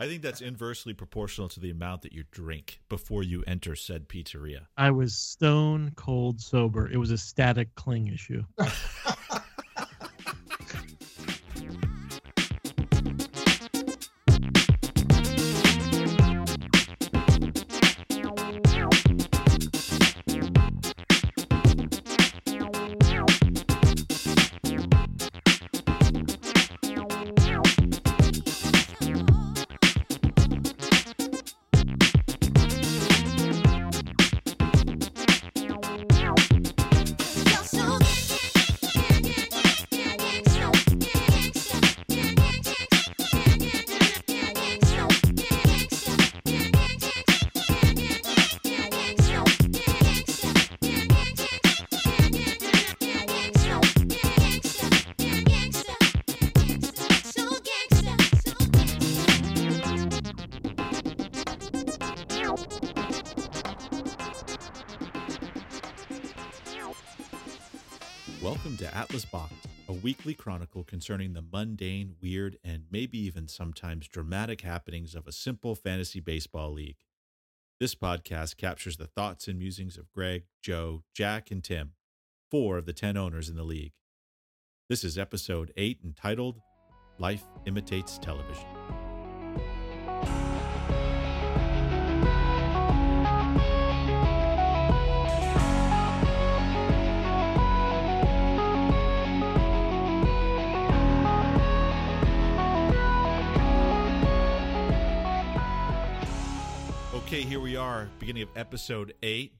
I think that's inversely proportional to the amount that you drink before you enter said pizzeria. I was stone cold sober. It was a static cling issue. concerning the mundane, weird, and maybe even sometimes dramatic happenings of a simple fantasy baseball league. This podcast captures the thoughts and musings of Greg, Joe, Jack, and Tim, four of the 10 owners in the league. This is episode 8 entitled Life Imitates Television. Okay, here we are, beginning of episode 8.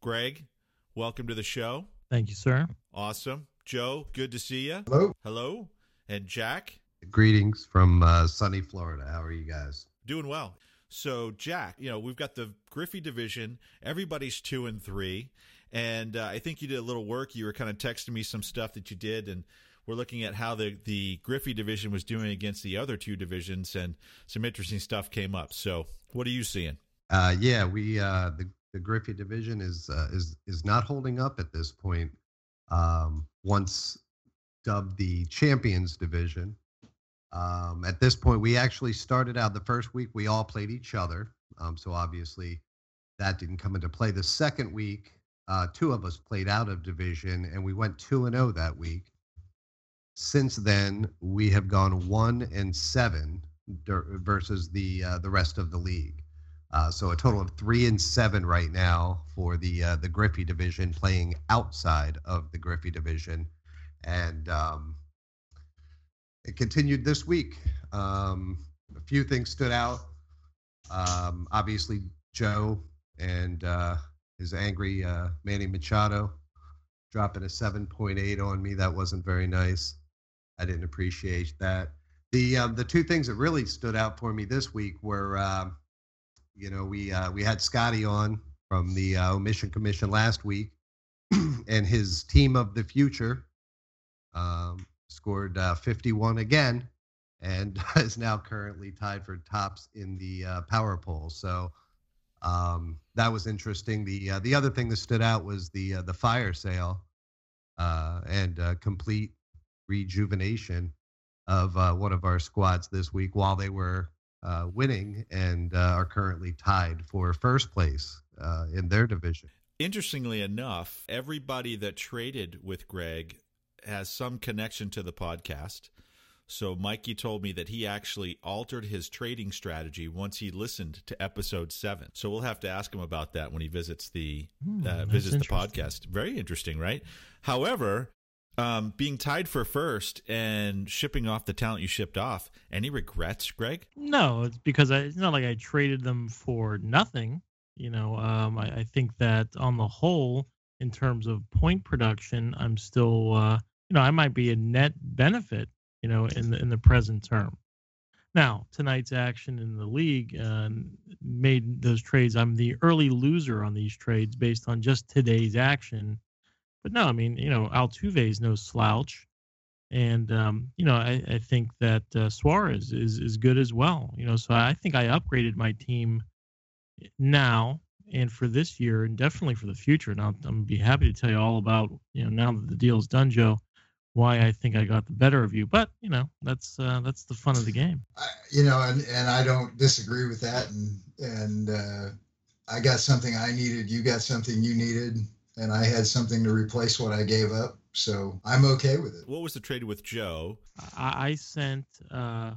Greg, welcome to the show. Thank you, sir. Awesome. Joe, good to see you. Hello. Hello. And Jack, Greetings from uh, sunny Florida. How are you guys? doing well. So, Jack, you know, we've got the Griffey division. Everybody's two and three. And uh, I think you did a little work. You were kind of texting me some stuff that you did. And we're looking at how the, the Griffey division was doing against the other two divisions. And some interesting stuff came up. So, what are you seeing? Uh, yeah, we uh, the the Griffey division is uh, is is not holding up at this point. Um, once dubbed the Champions division, um, at this point we actually started out the first week we all played each other. Um, so obviously that didn't come into play. The second week, uh, two of us played out of division, and we went two and zero that week. Since then, we have gone one and seven versus the uh, the rest of the league. Uh, so a total of three and seven right now for the uh, the Griffey division, playing outside of the Griffey division, and um, it continued this week. Um, a few things stood out. Um, obviously, Joe and uh, his angry uh, Manny Machado dropping a 7.8 on me. That wasn't very nice. I didn't appreciate that. The um, the two things that really stood out for me this week were, um, you know, we uh, we had Scotty on from the uh, Omission Commission last week, and his team of the future um, scored uh, 51 again, and is now currently tied for tops in the uh, power poll. So um, that was interesting. The uh, the other thing that stood out was the uh, the fire sale uh, and uh, complete rejuvenation of uh, one of our squads this week while they were uh, winning and uh, are currently tied for first place uh, in their division. Interestingly enough, everybody that traded with Greg has some connection to the podcast. So Mikey told me that he actually altered his trading strategy once he listened to episode seven. So we'll have to ask him about that when he visits the Hmm, uh, visits the podcast. Very interesting, right? However, um, being tied for first and shipping off the talent you shipped off, any regrets, Greg? No, it's because I, it's not like I traded them for nothing. You know, um, I, I think that on the whole, in terms of point production, I'm still, uh, you know, I might be a net benefit, you know, in the in the present term. Now, tonight's action in the league uh, made those trades. I'm the early loser on these trades based on just today's action. But no, I mean, you know, Altuve is no slouch. And um, you know, I, I think that uh, Suarez is is good as well. You know, so I think I upgraded my team now and for this year, and definitely for the future. And I'll, I'm be happy to tell you all about you know now that the deal is done, Joe, why I think I got the better of you. But you know, that's uh, that's the fun of the game. I, you know, and and I don't disagree with that. And and uh, I got something I needed. You got something you needed, and I had something to replace what I gave up. So I'm okay with it. What was the trade with Joe? I, I sent uh,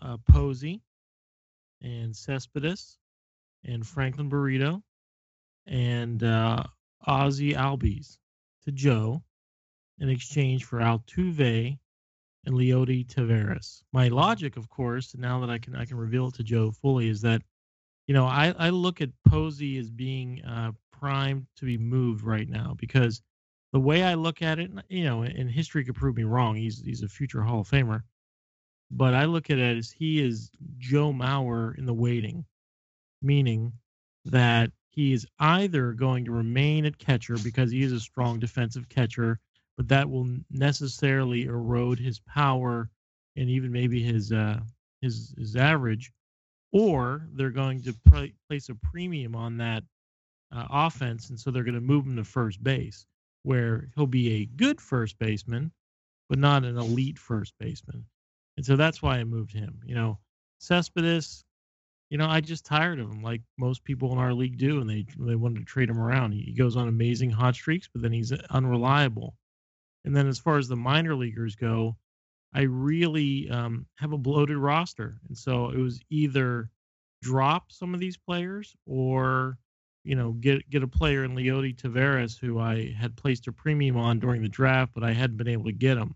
uh, Posey and Cespedes and Franklin Barreto and uh, Ozzy Albies to Joe in exchange for Altuve and Leody Taveras. My logic, of course, now that I can I can reveal it to Joe fully, is that you know I, I look at Posey as being uh, primed to be moved right now because the way I look at it, you know, and history could prove me wrong. He's he's a future Hall of Famer, but I look at it as he is Joe Mauer in the waiting, meaning that he is either going to remain at catcher because he is a strong defensive catcher, but that will necessarily erode his power and even maybe his uh, his his average, or they're going to pr- place a premium on that uh, offense, and so they're going to move him to first base where he'll be a good first baseman, but not an elite first baseman. And so that's why I moved him. You know, Cespedes, you know, I just tired of him, like most people in our league do, and they they wanted to trade him around. He, goes on amazing hot streaks, but then he's unreliable. And then as far as the minor leaguers go, I really um, have a bloated roster, and so it was either drop some of these players or you know, get get a player in Leody Taveras who I had placed a premium on during the draft, but I hadn't been able to get him.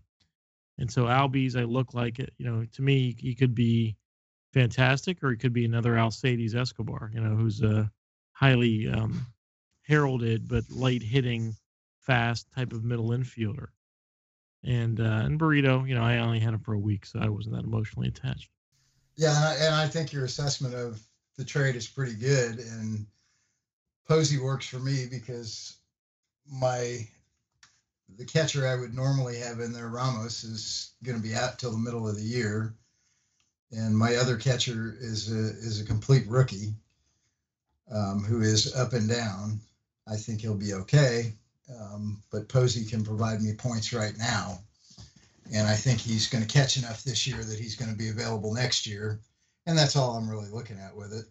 And so Albies, I look like it. You know, to me, he could be fantastic, or he could be another Alcides Escobar. You know, who's a highly um, heralded but light hitting, fast type of middle infielder. And uh, and Burrito, you know, I only had him for a week, so I wasn't that emotionally attached. Yeah, and I, and I think your assessment of the trade is pretty good, and Posey works for me because my the catcher I would normally have in there, Ramos, is going to be out till the middle of the year, and my other catcher is a is a complete rookie, um, who is up and down. I think he'll be okay, um, but Posey can provide me points right now, and I think he's going to catch enough this year that he's going to be available next year, and that's all I'm really looking at with it.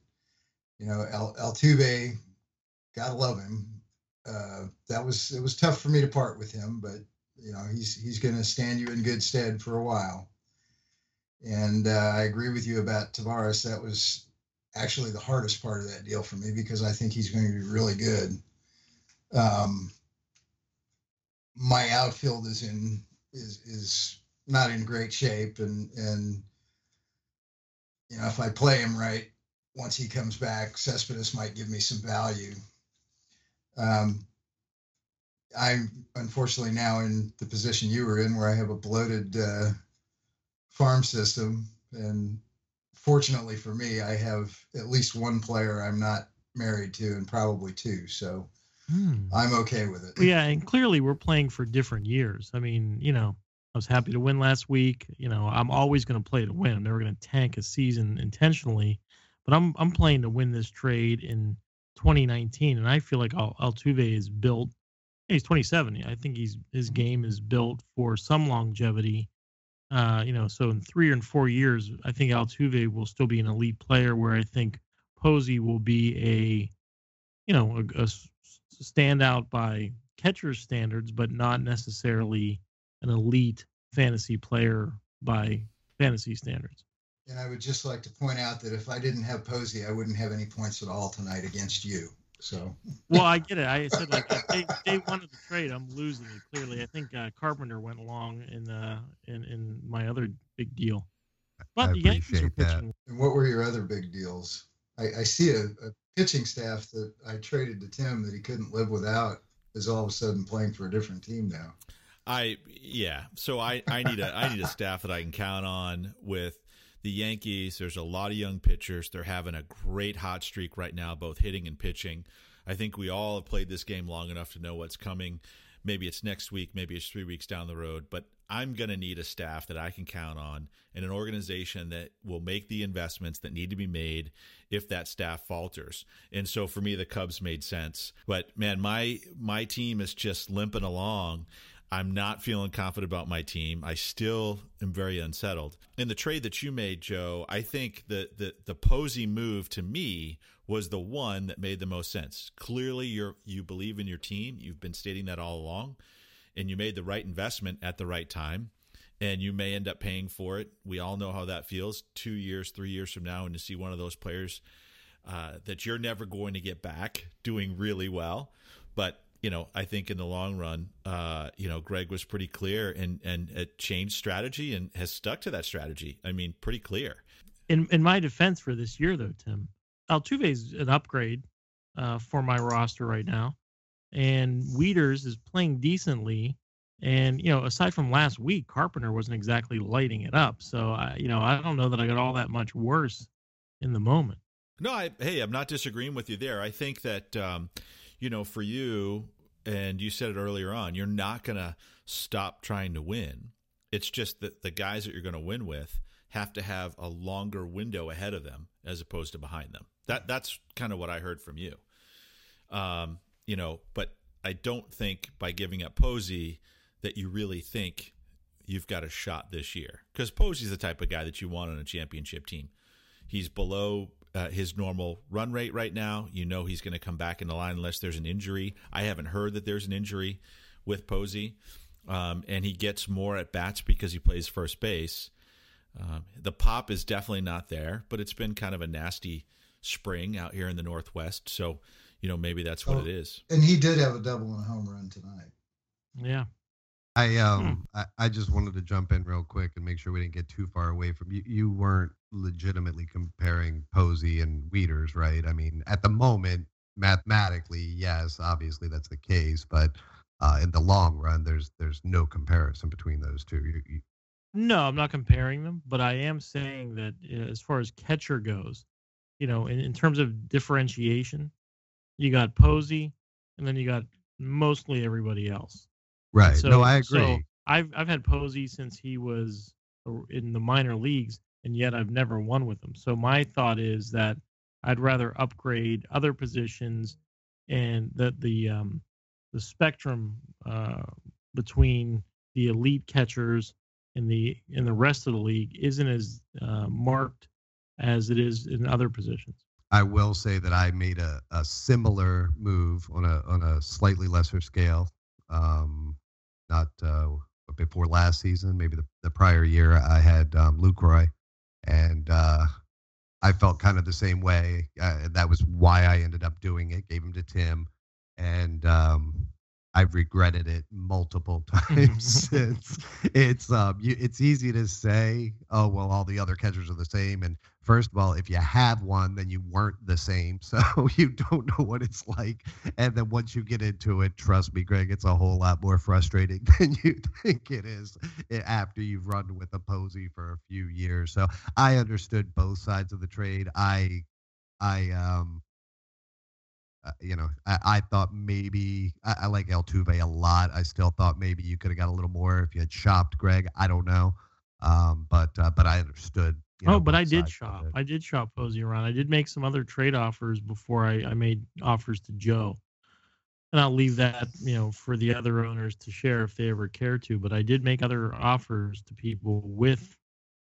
You know, El, Altuve gotta love him. Uh, that was it was tough for me to part with him, but you know he's he's going to stand you in good stead for a while. And uh, I agree with you about Taveras. That was actually the hardest part of that deal for me because I think he's going to be really good. Um, my outfield is in is is not in great shape, and and you know if I play him right, once he comes back, Cespedes might give me some value. Um, I'm unfortunately now in the position you were in, where I have a bloated uh, farm system, and fortunately for me, I have at least one player I'm not married to, and probably two. So hmm. I'm okay with it. Yeah, and clearly we're playing for different years. I mean, you know, I was happy to win last week. You know, I'm always going to play to win. I'm never going to tank a season intentionally, but I'm I'm playing to win this trade in 2019, and I feel like Altuve is built. He's 27. I think he's his mm-hmm. game is built for some longevity. Uh, you know, so in three and four years, I think Altuve will still be an elite player. Where I think Posey will be a, you know, a, a standout by catcher standards, but not necessarily an elite fantasy player by fantasy standards. And I would just like to point out that if I didn't have Posey, I wouldn't have any points at all tonight against you. So. well, I get it. I said like if they, they wanted to trade, I'm losing it clearly. I think uh, Carpenter went along in uh in in my other big deal. But I the Yankees are pitching. That. And what were your other big deals? I, I see a, a pitching staff that I traded to Tim that he couldn't live without is all of a sudden playing for a different team now. I yeah. So I I need a I need a staff that I can count on with the Yankees, there's a lot of young pitchers. They're having a great hot streak right now, both hitting and pitching. I think we all have played this game long enough to know what's coming. Maybe it's next week, maybe it's three weeks down the road, but I'm going to need a staff that I can count on and an organization that will make the investments that need to be made if that staff falters. And so for me, the Cubs made sense. But man, my my team is just limping along. I'm not feeling confident about my team. I still am very unsettled. In the trade that you made, Joe, I think the the the Posey move to me was the one that made the most sense. Clearly, you you believe in your team. You've been stating that all along, and you made the right investment at the right time. And you may end up paying for it. We all know how that feels. Two years, three years from now, and to see one of those players uh, that you're never going to get back doing really well. But you know, I think in the long run, uh, you know, Greg was pretty clear and and it changed strategy and has stuck to that strategy. I mean, pretty clear. In in my defense for this year, though, Tim Altuve is an upgrade uh, for my roster right now, and Wieters is playing decently. And you know, aside from last week, Carpenter wasn't exactly lighting it up. So I, you know, I don't know that I got all that much worse in the moment. No, I hey, I'm not disagreeing with you there. I think that um, you know, for you, and you said it earlier on, you're not going to stop trying to win. It's just that the guys that you're going to win with have to have a longer window ahead of them as opposed to behind them. That that's kind of what I heard from you. Um, you know, but I don't think by giving up Posey that you really think you've got a shot this year because Posey's the type of guy that you want on a championship team. He's below uh, his normal run rate right now. You know he's going to come back in the line unless there's an injury. I haven't heard that there's an injury with Posey, um, and he gets more at bats because he plays first base. Um, the pop is definitely not there, but it's been kind of a nasty spring out here in the Northwest. So, you know, maybe that's what oh, it is. And he did have a double and a home run tonight. Yeah. I um hmm. I, I just wanted to jump in real quick and make sure we didn't get too far away from you. You weren't legitimately comparing Posey and Wieters, right? I mean, at the moment, mathematically, yes, obviously that's the case, but uh, in the long run, there's there's no comparison between those two. You, you... No, I'm not comparing them, but I am saying that uh, as far as catcher goes, you know, in, in terms of differentiation, you got Posey, and then you got mostly everybody else. Right. So, no, I agree. So I've I've had Posey since he was in the minor leagues, and yet I've never won with them. So my thought is that I'd rather upgrade other positions, and that the um, the spectrum uh, between the elite catchers and the in the rest of the league isn't as uh, marked as it is in other positions. I will say that I made a, a similar move on a on a slightly lesser scale. Um, not uh, before last season, maybe the, the prior year. I had um, Lucroy and uh, I felt kind of the same way. Uh, that was why I ended up doing it. Gave him to Tim, and um, I've regretted it multiple times since. It's um, you, it's easy to say, oh well, all the other catchers are the same. And first of all, if you have one, then you weren't the same, so you don't know what it's like. And then once you get into it, trust me, Greg, it's a whole lot more frustrating than you think it is eh, after you've run with a Posey for a few years. So I understood both sides of the trade. I I um uh, you know, I, I, thought maybe I, I, like Altuve a lot. I still thought maybe you could have got a little more if you had shopped Greg. I don't know, um, but uh, but I understood. You know, oh, but I did shop. I did shop Posey around. I did make some other trade offers before I, I made offers to Joe, and I'll leave that you know for the other owners to share if they ever care to. But I did make other offers to people with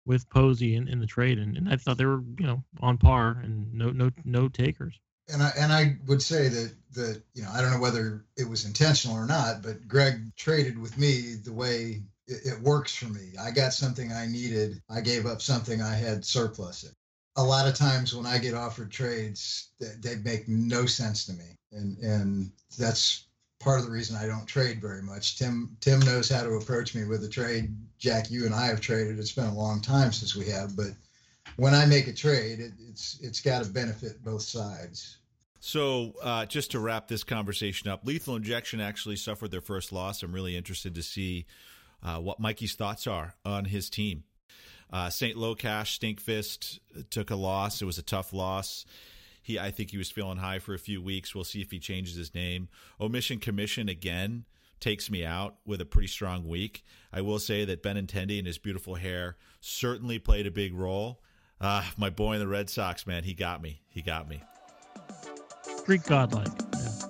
with Posey in, in the trade, and, and I thought they were you know on par and no no no takers and I and I would say that that you know I don't know whether it was intentional or not, but Greg traded with me the way it, it works for me. I got something I needed. I gave up something I had surplus in. A lot of times when I get offered trades, they, they make no sense to me, and and that's part of the reason I don't trade very much. Tim Tim knows how to approach me with a trade. Jack, you and I have traded. It's been a long time since we have, but when I make a trade, it, it's it's got to benefit both sides. So, uh, just to wrap this conversation up, Lethal Injection actually suffered their first loss. I'm really interested to see uh, what Mikey's thoughts are on his team. Uh, St. Locash Stinkfist took a loss. It was a tough loss. He, I think he was feeling high for a few weeks. We'll see if he changes his name. Omission Commission again takes me out with a pretty strong week. I will say that Benintendi and his beautiful hair certainly played a big role. Uh, my boy in the Red Sox, man, he got me. He got me. Greek godlike. Yeah.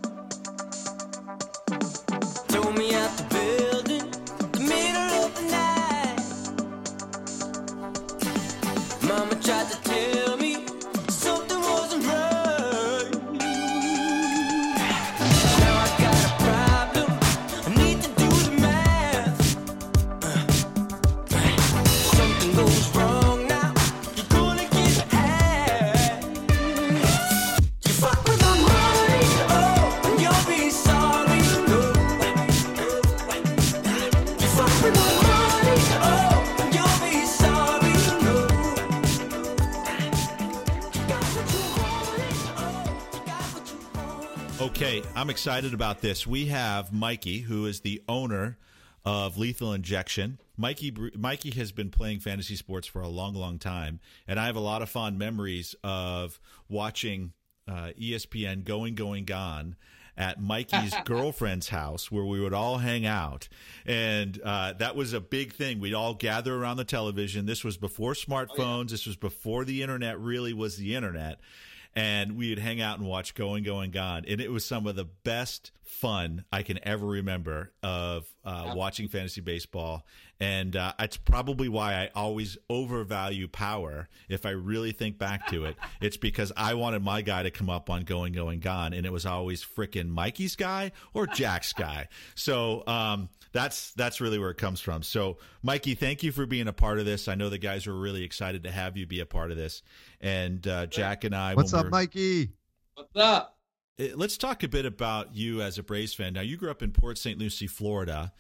I'm excited about this. We have Mikey, who is the owner of Lethal Injection. Mikey Mikey has been playing fantasy sports for a long, long time, and I have a lot of fond memories of watching uh, ESPN Going, Going, Gone at Mikey's girlfriend's house where we would all hang out. And uh, that was a big thing. We'd all gather around the television. This was before smartphones, oh, yeah. this was before the internet really was the internet and we would hang out and watch Going, Going, Gone, and it was some of the best fun I can ever remember of uh, watching fantasy baseball. And uh, it's probably why I always overvalue power. If I really think back to it, it's because I wanted my guy to come up on Going, Going, Gone, and it was always freaking Mikey's guy or Jack's guy. So um, that's that's really where it comes from. So, Mikey, thank you for being a part of this. I know the guys were really excited to have you be a part of this. And uh, Jack and I, what's up, Mikey? What's up? Eh, let's talk a bit about you as a Braves fan. Now, you grew up in Port St. Lucie, Florida,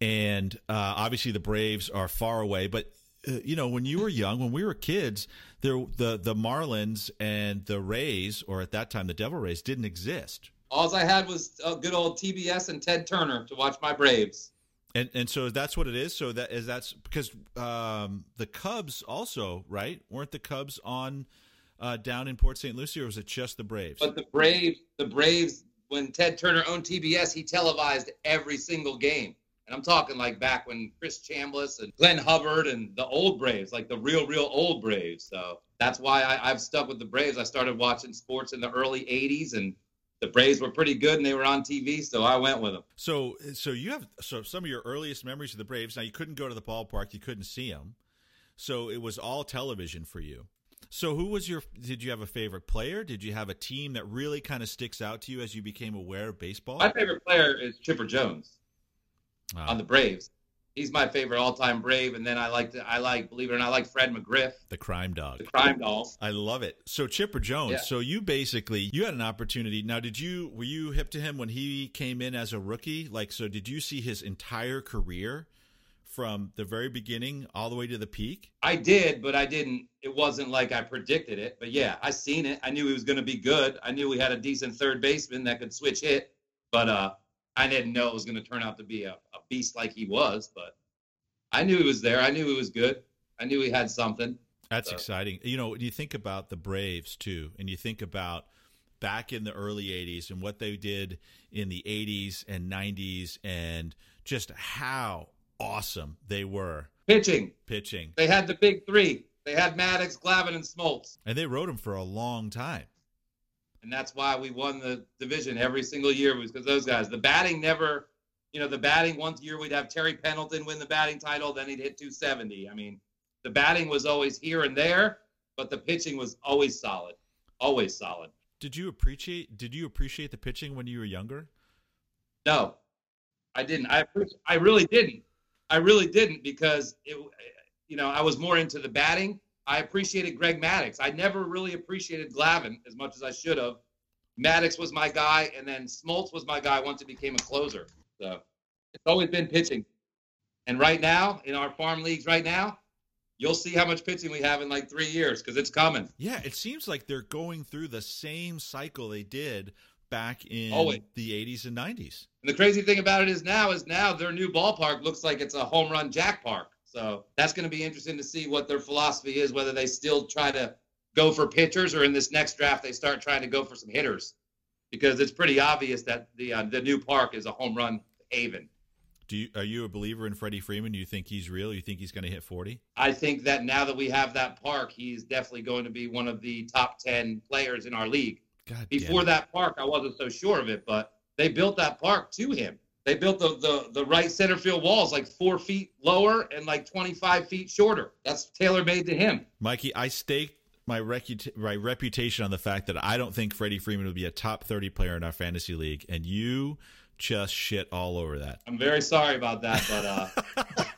and uh, obviously the Braves are far away. But uh, you know, when you were young, when we were kids, there the the Marlins and the Rays, or at that time the Devil Rays, didn't exist. All I had was a good old TBS and Ted Turner to watch my Braves. And and so that's what it is. So that is that's because um, the Cubs also right weren't the Cubs on uh, down in Port St. Lucie, or was it just the Braves? But the Braves, the Braves, when Ted Turner owned TBS, he televised every single game. And I'm talking like back when Chris Chambliss and Glenn Hubbard and the old Braves, like the real, real old Braves. So that's why I, I've stuck with the Braves. I started watching sports in the early '80s, and the Braves were pretty good and they were on TV, so I went with them. So, so you have so some of your earliest memories of the Braves. Now you couldn't go to the ballpark, you couldn't see them, so it was all television for you. So, who was your? Did you have a favorite player? Did you have a team that really kind of sticks out to you as you became aware of baseball? My favorite player is Chipper Jones ah. on the Braves he's my favorite all-time Brave. And then I like to, I like, believe it or not, I like Fred McGriff, the crime dog, the crime dog. I love it. So Chipper Jones. Yeah. So you basically you had an opportunity. Now, did you were you hip to him when he came in as a rookie? Like, so did you see his entire career? From the very beginning all the way to the peak? I did, but I didn't. It wasn't like I predicted it. But yeah, I seen it. I knew he was going to be good. I knew we had a decent third baseman that could switch hit. But uh, I didn't know it was going to turn out to be a, a beast like he was, but I knew he was there. I knew he was good. I knew he had something. That's so. exciting. You know, when you think about the Braves too, and you think about back in the early 80s and what they did in the 80s and 90s and just how awesome they were. Pitching. Pitching. They had the big three. They had Maddux, Glavine, and Smoltz. And they rode them for a long time and that's why we won the division every single year was because those guys. The batting never, you know, the batting one year we'd have Terry Pendleton win the batting title, then he'd hit 270. I mean, the batting was always here and there, but the pitching was always solid, always solid. Did you appreciate? Did you appreciate the pitching when you were younger? No, I didn't. I I really didn't. I really didn't because it, you know, I was more into the batting I appreciated Greg Maddux. I never really appreciated Glavine as much as I should have. Maddux was my guy, and then Smoltz was my guy once it became a closer. So it's always been pitching. And right now, in our farm leagues right now, you'll see how much pitching we have in like three years because it's coming. Yeah, it seems like they're going through the same cycle they did back in Always. the 80s and 90s. And the crazy thing about it is now is now their new ballpark looks like it's a home run jack park. So that's going to be interesting to see what their philosophy is, whether they still try to go for pitchers or in this next draft they start trying to go for some hitters, because it's pretty obvious that the uh, the new park is a home run haven. Do you, are you a believer in Freddie Freeman? Do you think he's real? You think he's going to hit 40? I think that now that we have that park, he's definitely going to be one of the top 10 players in our league. God Before that park, I wasn't so sure of it, but they built that park to him. They built the, the, the right center field walls like four feet lower and like 25 feet shorter. That's tailor made to him. Mikey, I staked my, recu- my reputation on the fact that I don't think Freddie Freeman would be a top 30 player in our fantasy league, and you just shit all over that. I'm very sorry about that, but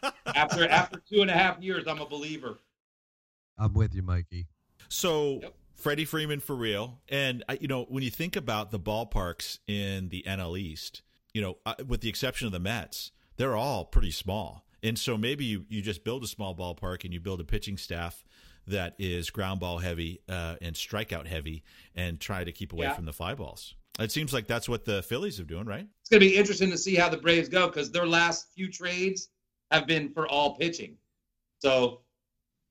uh, after after two and a half years, I'm a believer. I'm with you, Mikey. So. Yep. Freddie Freeman for real. And, you know, when you think about the ballparks in the NL East, you know, uh, with the exception of the Mets, they're all pretty small. And so maybe you, you just build a small ballpark and you build a pitching staff that is ground ball heavy uh, and strikeout heavy and try to keep away yeah. from the fly balls. It seems like that's what the Phillies are doing, right? It's going to be interesting to see how the Braves go because their last few trades have been for all pitching. So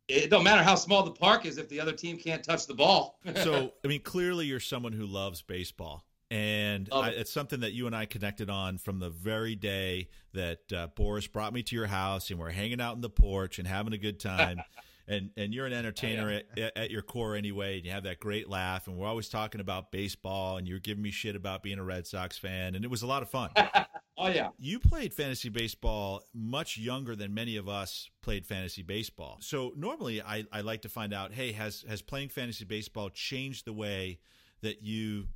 it don't matter how small the park is if the other team can't touch the ball. so, I mean, clearly you're someone who loves baseball. And I, it's something that you and I connected on from the very day that uh, Boras brought me to your house and we're hanging out in the porch and having a good time. and and you're an entertainer at, at, your core anyway, and you have that great laugh. And we're always talking about baseball, and you're giving me shit about being a Red Sox fan, and it was a lot of fun. oh yeah, you played fantasy baseball much younger than many of us played fantasy baseball. So normally, I, I like to find out, hey, has has playing fantasy baseball changed the way that you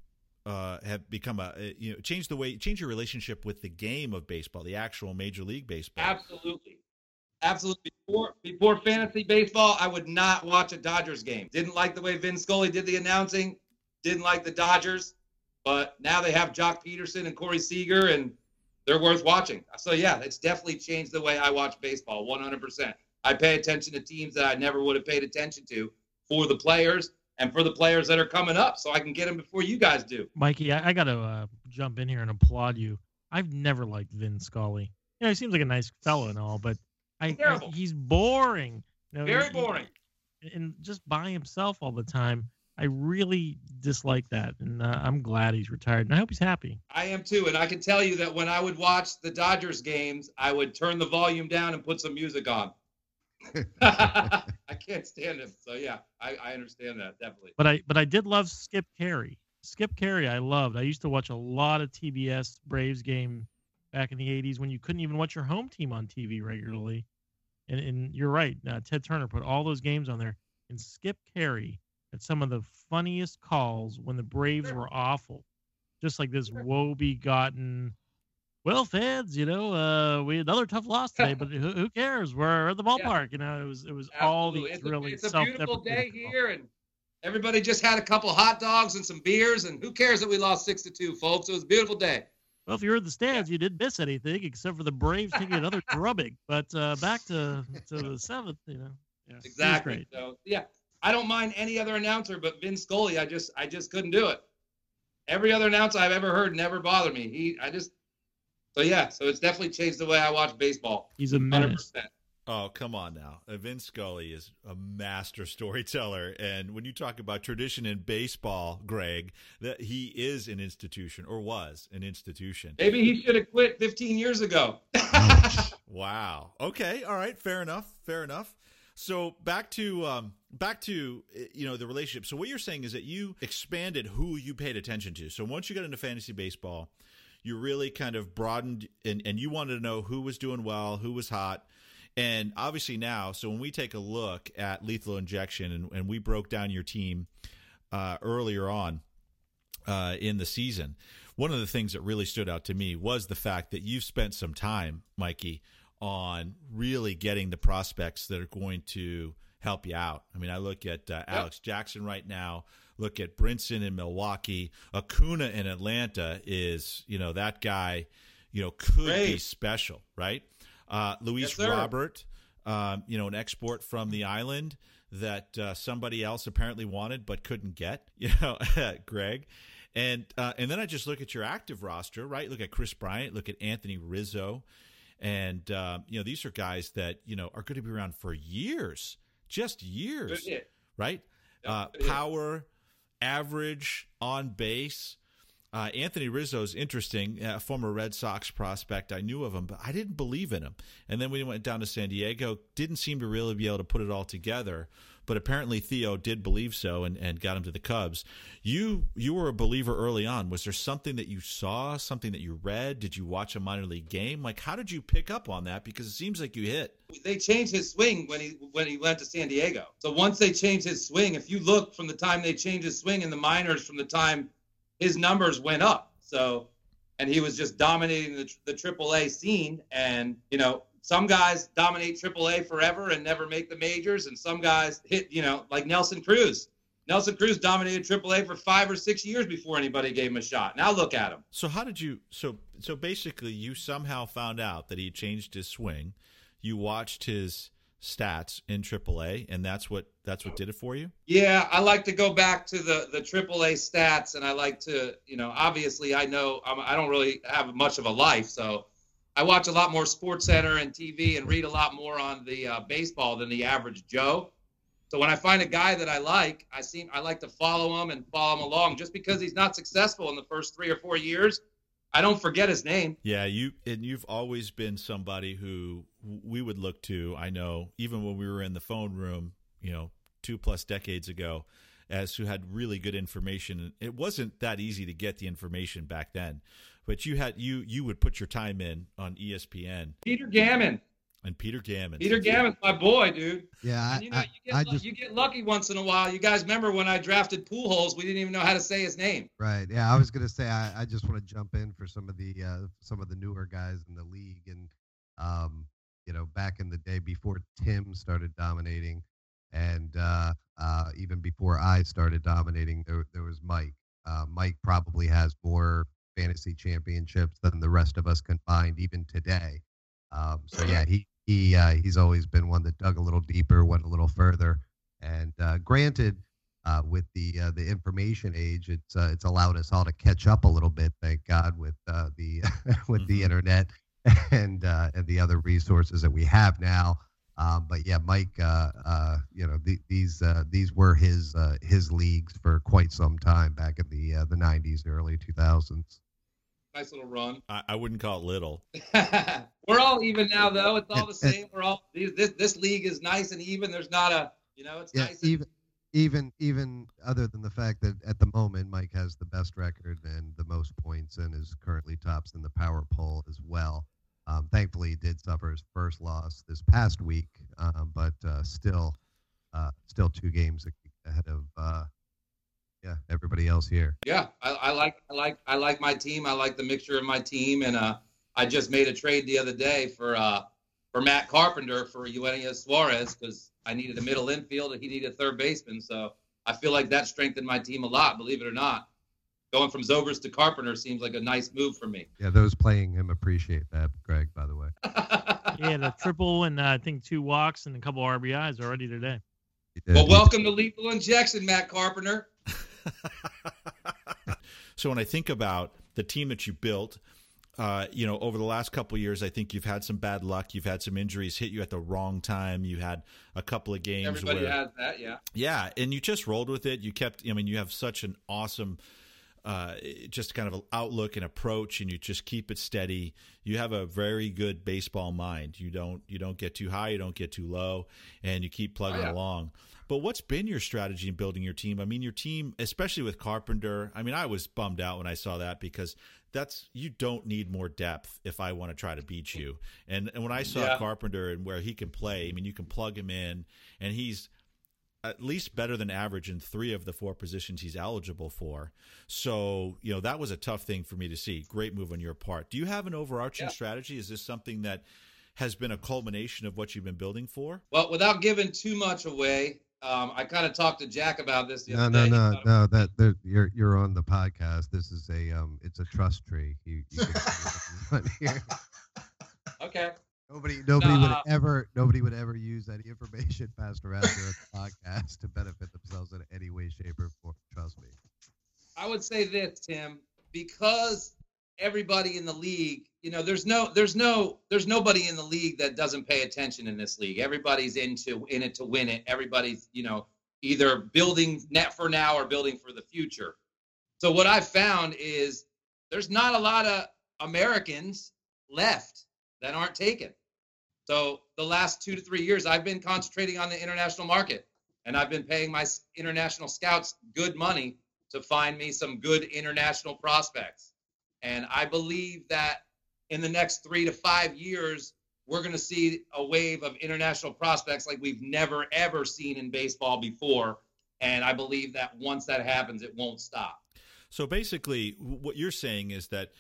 uh, have become a you know change the way change your relationship with the game of baseball, the actual Major League Baseball? Absolutely. Absolutely. Before before fantasy baseball, I would not watch a Dodgers game. Didn't like the way Vin Scully did the announcing. Didn't like the Dodgers. But now they have Joc Pederson and Corey Seager, and they're worth watching. So yeah, it's definitely changed the way I watch baseball. 100%. I pay attention to teams that I never would have paid attention to for the players and for the players that are coming up, so I can get them before you guys do. Mikey, I, I got to uh, jump in here and applaud you. I've never liked Vin Scully. You know, he seems like a nice fellow and all, but I, I he's boring. You know, Very he, boring. And just by himself all the time. I really dislike that, and uh, I'm glad he's retired, and I hope he's happy. I am too, and I can tell you that when I would watch the Dodgers games, I would turn the volume down and put some music on. I can't stand him, so yeah, I, I understand that definitely. But I but I did love Skip Caray. Skip Caray, I loved. I used to watch a lot of TBS Braves game back in the 80s when you couldn't even watch your home team on TV regularly. And, and you're right. Uh, Ted Turner put all those games on there. And Skip Caray had some of the funniest calls when the Braves were awful. Just like this woe begotten, well, fans, you know, uh, we had another tough loss today, but who, who, cares? We're at the ballpark. Yeah. You know, it was it was Absolutely. all these it's really a, it's a beautiful day here, and everybody just had a couple hot dogs and some beers, and who cares that we lost six to two, folks? It was a beautiful day. Well, if you're in the stands, you didn't miss anything except for the Braves taking another drubbing. But uh, back to to the seventh, you know. Yeah, exactly. So yeah, I don't mind any other announcer, but Vin Scully, I just I just couldn't do it. Every other announcer I've ever heard never bothered me. He I just so yeah, so it's definitely changed the way I watch baseball. He's a menace. 100%. Oh, come on now. Uh, Vin Scully is a master storyteller. And when you talk about tradition in baseball, Greg, that he is an institution or was an institution. Maybe he should have quit 15 years ago. wow. Okay. All right. Fair enough. Fair enough. So back to um, back to you know the relationship. So what you're saying is that you expanded who you paid attention to. So once you got into fantasy baseball, you really kind of broadened and, and you wanted to know who was doing well, who was hot and obviously now, so when we take a look at lethal injection and, and we broke down your team uh, earlier on uh, in the season, one of the things that really stood out to me was the fact that you've spent some time, Mikey, on really getting the prospects that are going to help you out. I mean, I look at uh, Alex Jackson right now. Look at Brinson in Milwaukee. Acuna in Atlanta is, you know, that guy, you know, could Great. be special, right? Uh, Luis yes, Robert, um, you know, an export from the island that uh, somebody else apparently wanted but couldn't get. You know, Greg. And uh, and then I just look at your active roster, right? Look at Kris Bryant, look at Anthony Rizzo, and uh, you know these are guys that you know are going to be around for years, just years, right? Uh, power, average, on base. Uh, Anthony Rizzo is interesting, a former Red Sox prospect. I knew of him, but I didn't believe in him. And then we went down to San Diego, didn't seem to really be able to put it all together. But apparently Theo did believe so and, and got him to the Cubs. You you were a believer early on. Was there something that you saw, something that you read? Did you watch a minor league game? Like how did you pick up on that? Because it seems like you hit. They changed his swing when he when he went to San Diego. So once they changed his swing, if you look from the time they changed his swing in the minors, from the time his numbers went up. So, and he was just dominating the, the AAA scene. And, you know, some guys dominate AAA forever and never make the majors. And some guys hit, you know, like Nelson Cruz. Nelson Cruz dominated AAA for five or six years before anybody gave him a shot. Now look at him. So how did you? So so basically, you somehow found out that he changed his swing. You watched his stats in AAA, and that's what that's what did it for you? Yeah, I like to go back to the the AAA stats, and I like to, you know, obviously I know I'm, I don't really have much of a life, so I watch a lot more Sports Center and TV and read a lot more on the uh, baseball than the average Joe. So when I find a guy that I like, I seem I like to follow him and follow him along. Just because he's not successful in the first three or four years, I don't forget his name. Yeah, you and you've always been somebody who we would look to. I know, even when we were in the phone room, you know, two plus decades ago, as who had really good information. It wasn't that easy to get the information back then, but you had you you would put your time in on ESPN. Peter Gammons. And Peter Gammons. Peter Gammon's my boy, dude. Yeah, And you know, I, you get, I just you get lucky once in a while. You guys remember when I drafted Pujols? We didn't even know how to say his name. right. Yeah, I was gonna say I, I just want to jump in for some of the uh, some of the newer guys in the league, and um, you know, back in the day before Tim started dominating, and uh, uh, even before I started dominating, there there was Mike. Uh, Mike probably has more fantasy championships than the rest of us combined, even today. Um, so yeah, he he uh, he's always been one that dug a little deeper, went a little further, and uh, granted, uh, with the uh, the information age, it's uh, it's allowed us all to catch up a little bit. Thank God with uh, the with the Mhm. internet and uh, and the other resources that we have now. Um, but yeah, Mike, uh, uh, you know the, these uh, these were his uh, his leagues for quite some time back in the uh, the '90s, early 2000s. Nice little run. I, I wouldn't call it little. We're all even now, though. It's all the same. We're all this this league is nice and even. There's not a you know it's Yeah, nice. and- even even even other than the fact that at the moment Mike has the best record and the most points and is currently tops in the power poll as well. Um, thankfully, he did suffer his first loss this past week, um, but uh, still, uh, still two games ahead of uh, yeah everybody else here. Yeah, I, I like I like I like my team. I like the mixture of my team, and uh, I just made a trade the other day for uh, for Matt Carpenter for Eugenio Suarez because I needed a middle infield and he needed a third baseman. So I feel like that strengthened my team a lot. Believe it or not, going from Zovers to Carpenter seems like a nice move for me. Yeah, those playing him appreciate that, Greg. By the way, Yeah, the triple and uh, I think two walks and a couple RBIs already today. Well, welcome to Lethal Injection, Matt Carpenter. so when I think about the team that you built, uh, you know, over the last couple of years, I think you've had some bad luck. You've had some injuries hit you at the wrong time. You had a couple of games Everybody where, has that, yeah. yeah, and you just rolled with it. You kept. I mean, you have such an awesome. Uh, just kind of outlook and approach, and you just keep it steady. You have a very good baseball mind. You don't you don't get too high, you don't get too low, and you keep plugging Oh, yeah. along. But what's been your strategy in building your team? I mean, your team, especially with Carpenter. I mean, I was bummed out when I saw that because that's you don't need more depth if I want to try to beat you. And and when I saw Yeah. Carpenter and where he can play, I mean, you can plug him in, and he's at least better than average in three of the four positions he's eligible for. So, you know, that was a tough thing for me to see. Great move on your part. Do you have an overarching Yeah. strategy? Is this something that has been a culmination of what you've been building for? Well, without giving too much away, um, I kind of talked to Jack about this the No, other no, day. No, no. That there, you're you're on the podcast. This is a um, it's a trust tree. You, you it here. Okay. Nobody, nobody would Nah. ever, nobody would ever use any information passed around during the podcast to benefit themselves in any way, shape, or form. Trust me. I would say this, Tim, because everybody in the league, you know, there's no, there's no, there's nobody in the league that doesn't pay attention in this league. Everybody's into in it to win it. Everybody's, you know, either building net for now or building for the future. So what I've found is there's not a lot of Americans left that aren't taken. So the last two to three years, I've been concentrating on the international market, and I've been paying my international scouts good money to find me some good international prospects. And I believe that in the next three to five years, we're going to see a wave of international prospects like we've never, ever seen in baseball before. And I believe that once that happens, it won't stop. So basically, what you're saying is that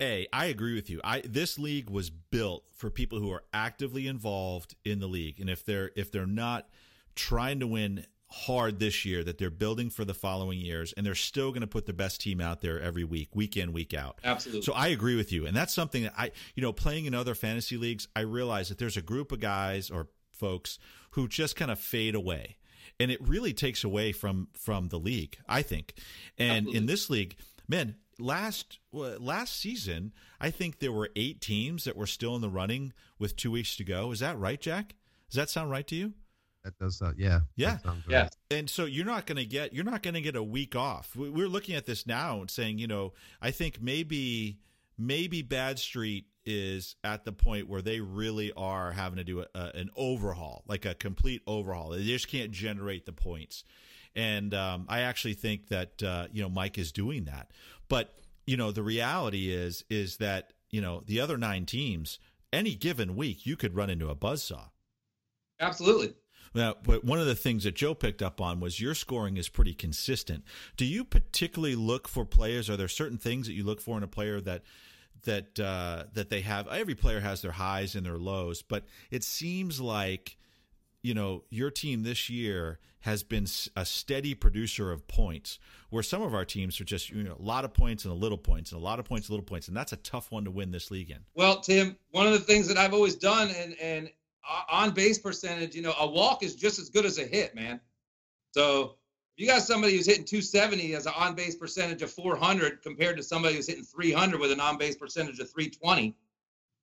a, I agree with you. I this league was built for people who are actively involved in the league, and if they're if they're not trying to win hard this year, that they're building for the following years, and they're still going to put the best team out there every week, week in, week out. Absolutely. So I agree with you, and that's something that I, you know, playing in other fantasy leagues, I realize that there's a group of guys or folks who just kind of fade away. and it really takes away from from the league. I think, and Absolutely. in this league, man, last last season, I think there were eight teams that were still in the running with two weeks to go. Is that right, Jack? Does that sound right to you? That does sound, yeah. that Yeah. sounds. Yeah. and so you're not going to get you're not going to get a week off. We- We're looking at this now and saying, you know, I think maybe maybe Bad Street is at the point where they really are having to do a, a, an overhaul, like a complete overhaul. They just can't generate the points, and um, I actually think that uh, you know Mike is doing that. But you know, the reality is is that you know the other nine teams, any given week, you could run into a buzzsaw. Absolutely. Now, but one of the things that Joe picked up on was your scoring is pretty consistent. Do you particularly look for players? Are there certain things that you look for in a player that that uh, that they have? Every player has their highs and their lows, but it seems like you know your team this year has been a steady producer of points, where some of our teams are just you know a lot of points and a little points and a lot of points, and little points, and that's a tough one to win this league in. Well, Tim, one of the things that I've always done, and and on base percentage, you know, a walk is just as good as a hit, man. So if you got somebody who's hitting 270 as an on base percentage of 400 compared to somebody who's hitting 300 with an on base percentage of 320,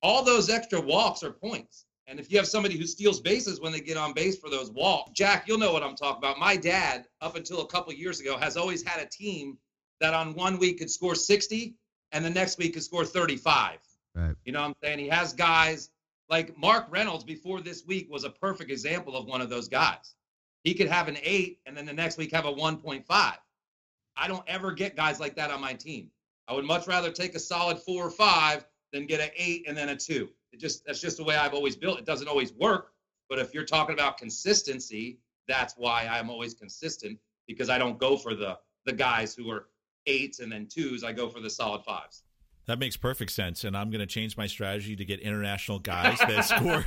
all those extra walks are points. And if you have somebody who steals bases when they get on base for those walks, Jack, you'll know what I'm talking about. My dad, up until a couple years ago, has always had a team that on one week could score 60 and the next week could score 35. Right. You know what I'm saying? He has guys like Mark Reynolds before this week was a perfect example of one of those guys. He could have an eight and then the next week have a 1.5. I don't ever get guys like that on my team. I would much rather take a solid four or five than get an eight and then a two. It just that's just the way I've always built. It doesn't always work, but if you're talking about consistency, that's why I'm always consistent because I don't go for the the guys who are eights and then twos. I go for the solid fives. That makes perfect sense, and I'm going to change my strategy to get international guys that score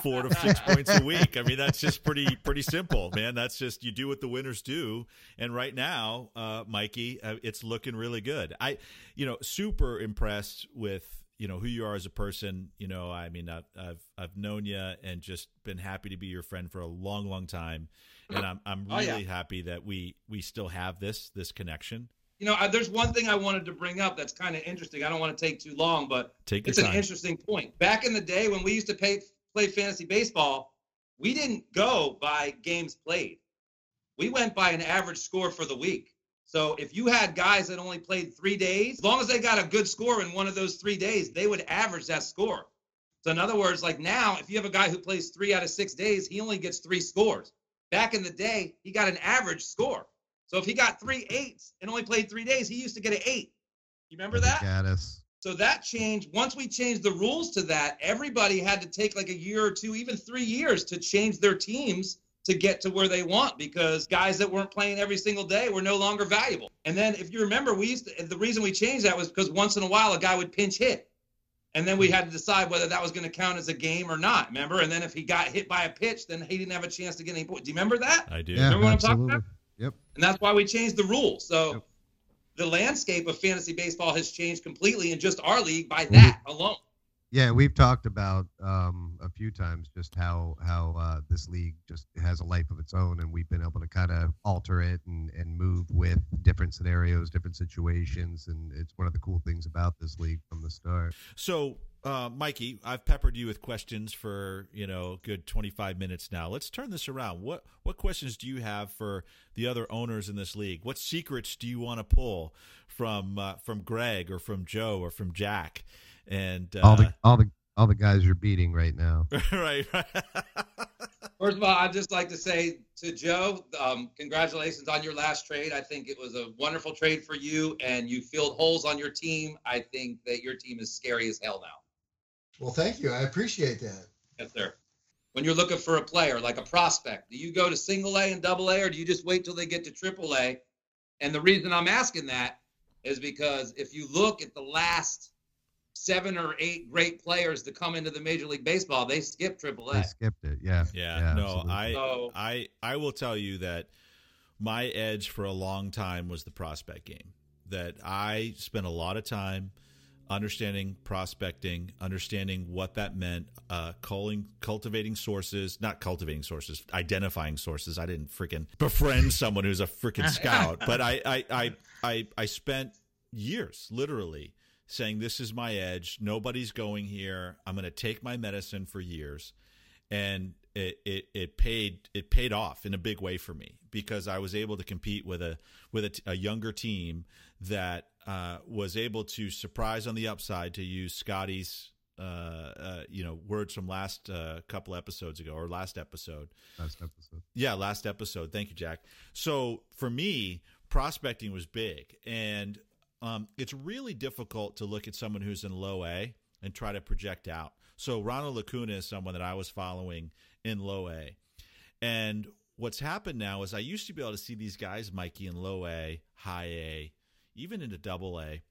four to six points a week. I mean, that's just pretty pretty simple, man. That's just you do what the winners do. And right now, uh, Mikey, uh, it's looking really good. I, you know, super impressed with you know who you are as a person. You know, I mean, I've I've, I've known you and just been happy to be your friend for a long, long time. And I'm I'm Oh, really yeah. happy that we we still have this this connection. You know, I, there's one thing I wanted to bring up that's kind of interesting. I don't want to take too long, but Take it's an interesting point. Back in the day when we used to pay, play fantasy baseball, we didn't go by games played. We went by an average score for the week. So if you had guys that only played three days, as long as they got a good score in one of those three days, they would average that score. So in other words, like now, if you have a guy who plays three out of six days, he only gets three scores. Back in the day, he got an average score. So if he got three eights and only played three days, he used to get an eight. You remember that? Gaddis. So that changed. Once we changed the rules to that, everybody had to take like a year or two, even three years to change their teams to get to where they want because guys that weren't playing every single day were no longer valuable. And then if you remember, we used to, the reason we changed that was because once in a while a guy would pinch hit. And then we had to decide whether that was going to count as a game or not. Remember? And then if he got hit by a pitch, then he didn't have a chance to get any points. Do you remember that? I do. Yeah, Remember what I'm talking about? And that's why we changed the rules. So the landscape of fantasy baseball has changed completely in just our league by that mm-hmm. alone. Yeah, we've talked about um, a few times just how how uh, this league just has a life of its own, and we've been able to kind of alter it and and move with different scenarios, different situations, and it's one of the cool things about this league from the start. So, uh, Mikey, I've peppered you with questions for you know good twenty five minutes now. Let's turn this around. What what questions do you have for the other owners in this league? What secrets do you want to pull from uh, from Greg or from Joe or from Jack? And uh, all the all the all the guys you're beating right now. right, right. First of all, I'd just like to say to Joe, um, congratulations on your last trade. I think it was a wonderful trade for you, and you filled holes on your team. I think that your team is scary as hell now. Well, thank you. I appreciate that. Yes, sir. When you're looking for a player, like a prospect, do you go to single A and double A, or do you just wait till they get to triple A? And the reason I'm asking that is because if you look at the last seven or eight great players to come into the Major League Baseball, they skipped triple They A. skipped it. Yeah. Yeah, no, absolutely. I, So- I, I will tell you that my edge for a long time was the prospect game. That I spent a lot of time understanding prospecting, understanding what that meant, uh, calling, cultivating sources, not cultivating sources, identifying sources. I didn't freaking befriend someone who's a freaking scout, but I, I, I, I, I spent years literally saying, This is my edge. Nobody's going here. I'm going to take my medicine for years. And it, it, it paid it paid off in a big way for me because I was able to compete with a with a, a younger team that uh, was able to surprise on the upside to use Scotty's uh, uh, you know words from last uh, couple episodes ago or last episode. Last episode. Yeah, last episode. Thank you, Jack. So for me, prospecting was big, and um, it's really difficult to look at someone who's in low A and try to project out. So Ronald Acuna is someone that I was following in low A, and what's happened now is I used to be able to see these guys, Mikey, in low A, high A, even into double A.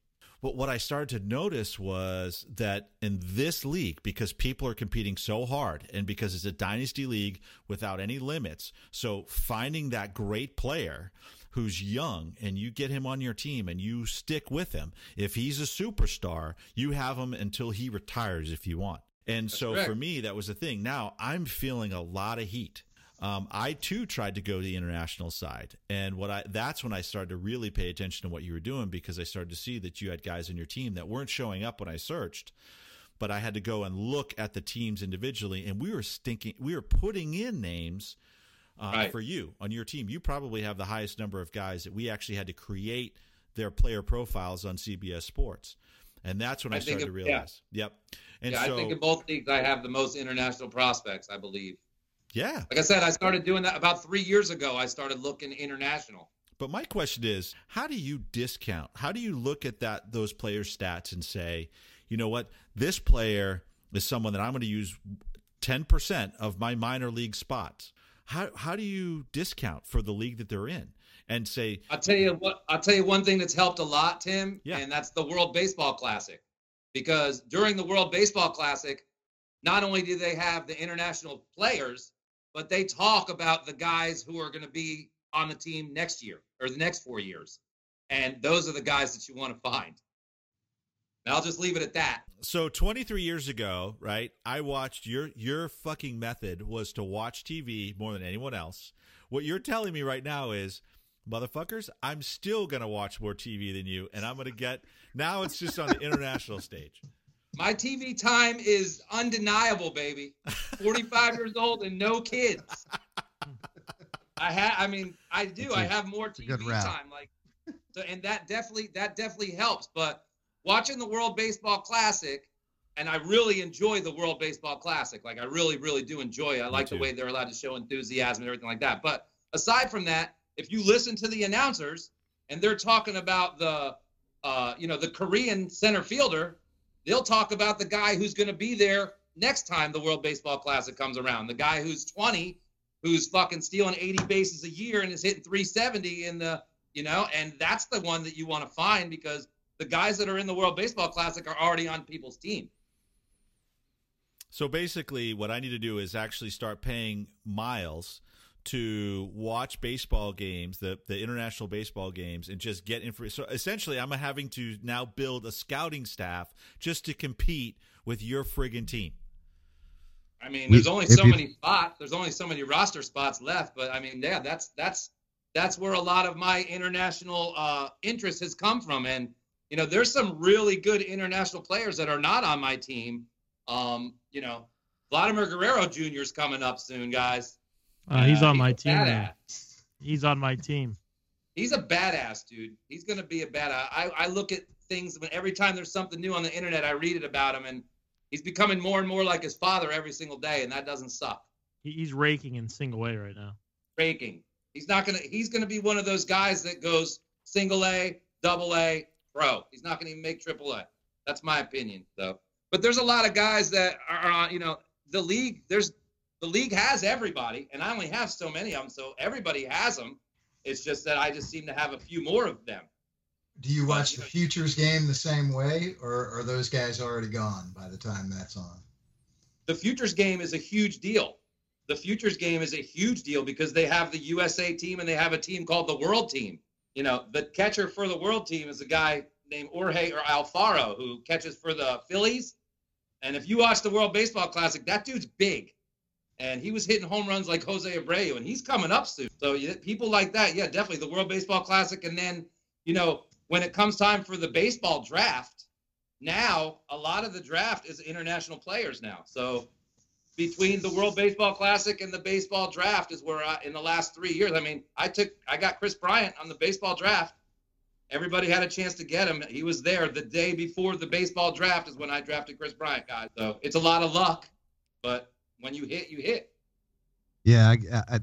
But what I started to notice was that in this league, because people are competing so hard and because it's a dynasty league without any limits, so finding that great player who's young and you get him on your team and you stick with him, if he's a superstar, you have him until he retires if you want. And That's so correct. for me, that was the thing. Now I'm feeling a lot of heat um, I too tried to go to the international side, and what I that's when I started to really pay attention to what you were doing because I started to see that you had guys on your team that weren't showing up when I searched, but I had to go and look at the teams individually, and we were stinking, we were putting in names. Uh, right. For you on your team, you probably have the highest number of guys that we actually had to create their player profiles on CBS Sports, and that's when I, I started to realize. Yeah. Yep. And yeah, so, I think in both leagues I have the most international prospects. I believe. Yeah. Like I said, I started doing that about three years ago. I started looking international. But my question is, how do you discount? How do you look at that those players' stats and say, you know what, this player is someone that I'm going to use ten percent of my minor league spots. How how do you discount for the league that they're in and say? I'll tell you what. I'll tell you one thing that's helped a lot, Tim. Yeah. And that's the World Baseball Classic, because during the World Baseball Classic, not only do they have the international players, but they talk about the guys who are going to be on the team next year or the next four years. And those are the guys that you want to find. And I'll just leave it at that. So 23 years ago, right? I watched your your fucking method was to watch TV more than anyone else. What you're telling me right now is motherfuckers, I'm still going to watch more TV than you and I'm going to get now it's just on the international stage. My TV time is undeniable, baby. 45 years old and no kids. I have I mean, I do. I have more TV time like so and that definitely that definitely helps, but watching the World Baseball Classic and I really enjoy the World Baseball Classic. Like I really really do enjoy it. I like the way they're allowed to show enthusiasm and everything like that. But aside from that, if you listen to the announcers and they're talking about the uh, you know, the Korean center fielder they'll talk about the guy who's going to be there next time the World Baseball Classic comes around. The guy who's 20, who's fucking stealing 80 bases a year and is hitting 370 in the, you know, and that's the one that you want to find because the guys that are in the World Baseball Classic are already on people's team. So basically, what I need to do is actually start paying miles to watch baseball games, the the international baseball games, and just get information. So essentially, I'm having to now build a scouting staff just to compete with your friggin' team. I mean, there's only so many spots. There's only so many roster spots left. But I mean, yeah, that's that's that's where a lot of my international uh, interest has come from. And you know, there's some really good international players that are not on my team. Um, you know, Vladimir Guerrero Jr. is coming up soon, guys. Uh, he's on he's my team. He's on my team. He's a badass, dude. He's gonna be a badass. I, I look at things when every time there's something new on the internet, I read it about him, and he's becoming more and more like his father every single day, and that doesn't suck. He's raking in single A right now. Raking. He's not gonna. He's gonna be one of those guys that goes single A, double A, pro. He's not gonna even make triple A. That's my opinion, though. But there's a lot of guys that are on. You know, the league. There's the league has everybody, and I only have so many of them, so everybody has them. It's just that I just seem to have a few more of them. Do you watch but, the know, futures game the same way, or are those guys already gone by the time that's on? The futures game is a huge deal. The futures game is a huge deal because they have the USA team and they have a team called the World Team. You know, the catcher for the World Team is a guy named Jorge or Alfaro who catches for the Phillies. And if you watch the World Baseball Classic, that dude's big. And he was hitting home runs like Jose Abreu, and he's coming up soon. So people like that, yeah, definitely the World Baseball Classic. And then, you know, when it comes time for the baseball draft, now a lot of the draft is international players now. So between the World Baseball Classic and the baseball draft is where I, in the last three years, I mean, I took, I got Kris Bryant on the baseball draft. Everybody had a chance to get him. He was there the day before the baseball draft is when I drafted Kris Bryant, guys. So it's a lot of luck, but when you hit, you hit. Yeah, I, I,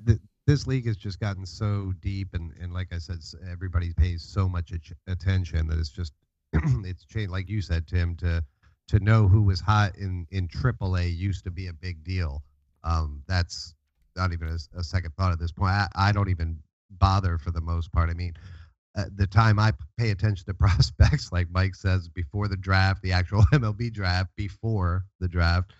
this league has just gotten so deep, and, and like I said, everybody pays so much attention that it's just it's changed. Like you said, Tim, to to know who was hot in in AAA used to be a big deal. Um, that's not even a, a, second thought at this point. I, I don't even bother for the most part. I mean, uh, the time I pay attention to prospects, like Mike says, before the draft, the actual MLB draft, before the draft,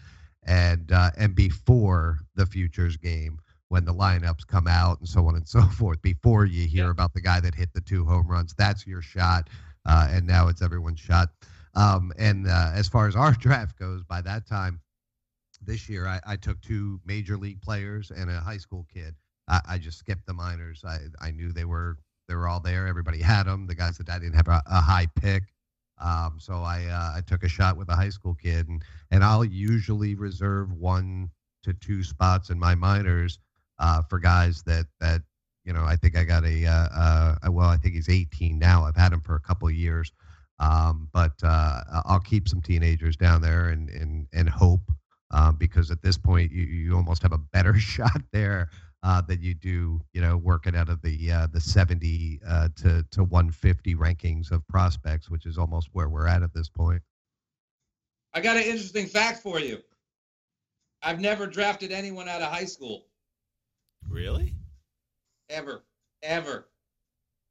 and uh, and before the futures game when the lineups come out and so on and so forth. Before you hear yeah. about the guy that hit the two home runs, that's your shot, uh, and now it's everyone's shot. Um, and uh, as far as our draft goes, by that time this year, I, I took two major league players and a high school kid. I, I, just skipped the minors. I, I knew they were they were all there. Everybody had them. The guys that I didn't have a, a high pick. Um, so I uh, I took a shot with a high school kid, and and I'll usually reserve one to two spots in my minors uh, for guys that that you know I think I got a uh, uh, well I think he's 18 now. I've had him for a couple years, um, but uh, I'll keep some teenagers down there and and and hope uh, because at this point you, you almost have a better shot there uh, than you do, you know, working out of the uh, the 70 uh, to to 150 rankings of prospects, which is almost where we're at at this point. I got an interesting fact for you. I've never drafted anyone out of high school. Really? Ever, ever.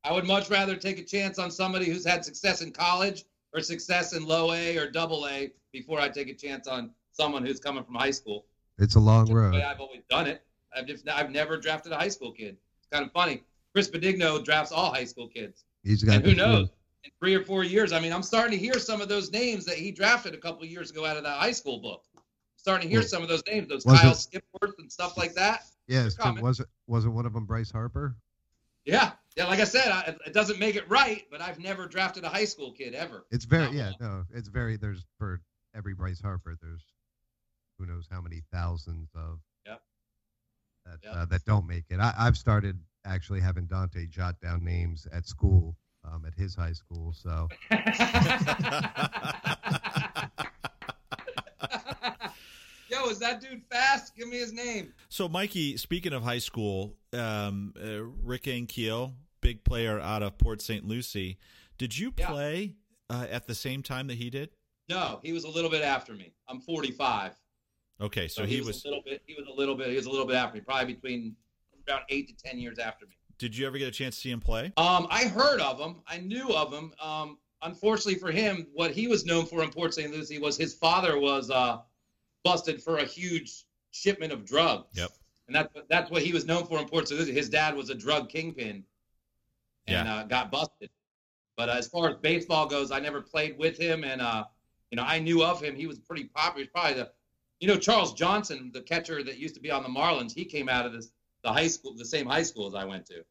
I would much rather take a chance on somebody who's had success in college or success in low A or double A before I take a chance on someone who's coming from high school. It's a long road. I've always done it. I've just I've never drafted a high school kid. It's kind of funny. Chris Benigno drafts all high school kids. He's got and who knows? In three or four years, I mean, I'm starting to hear some of those names that he drafted a couple years ago out of that high school book. I'm starting to hear some of those names, those Kyle it, Skipworth and stuff like that. Yes, was it was it one of them Bryce Harper? Yeah, yeah. Like I said, I, it doesn't make it right, but I've never drafted a high school kid ever. It's very Not yeah, no, it's very. There's for every Bryce Harper, there's who knows how many thousands of that yep. uh, that don't make it. I, have started actually having Dante jot down names at school, um, at his high school. So. Yo, is that dude fast? Give me his name. So, Mikey, speaking of high school, um, uh, Rick Ankiel, big player out of Port St. Lucie. Did you play yeah. uh, at the same time that he did? No, he was a little bit after me. I'm 45. Okay, so, so he, he, was, was a little bit. He was a little bit. He was a little bit after me, probably between about eight to ten years after me. Did you ever get a chance to see him play? Um, I heard of him. I knew of him. Um, unfortunately for him, what he was known for in Port St. Lucie was his father was uh, busted for a huge shipment of drugs. Yep. And that's that's what he was known for in Port. Lucie. His dad was a drug kingpin, and yeah. uh, got busted. But uh, as far as baseball goes, I never played with him, and uh, you know I knew of him. He was pretty popular. He probably the you know, Charles Johnson, the catcher that used to be on the Marlins, he came out of this the high school, the same high school as I went to.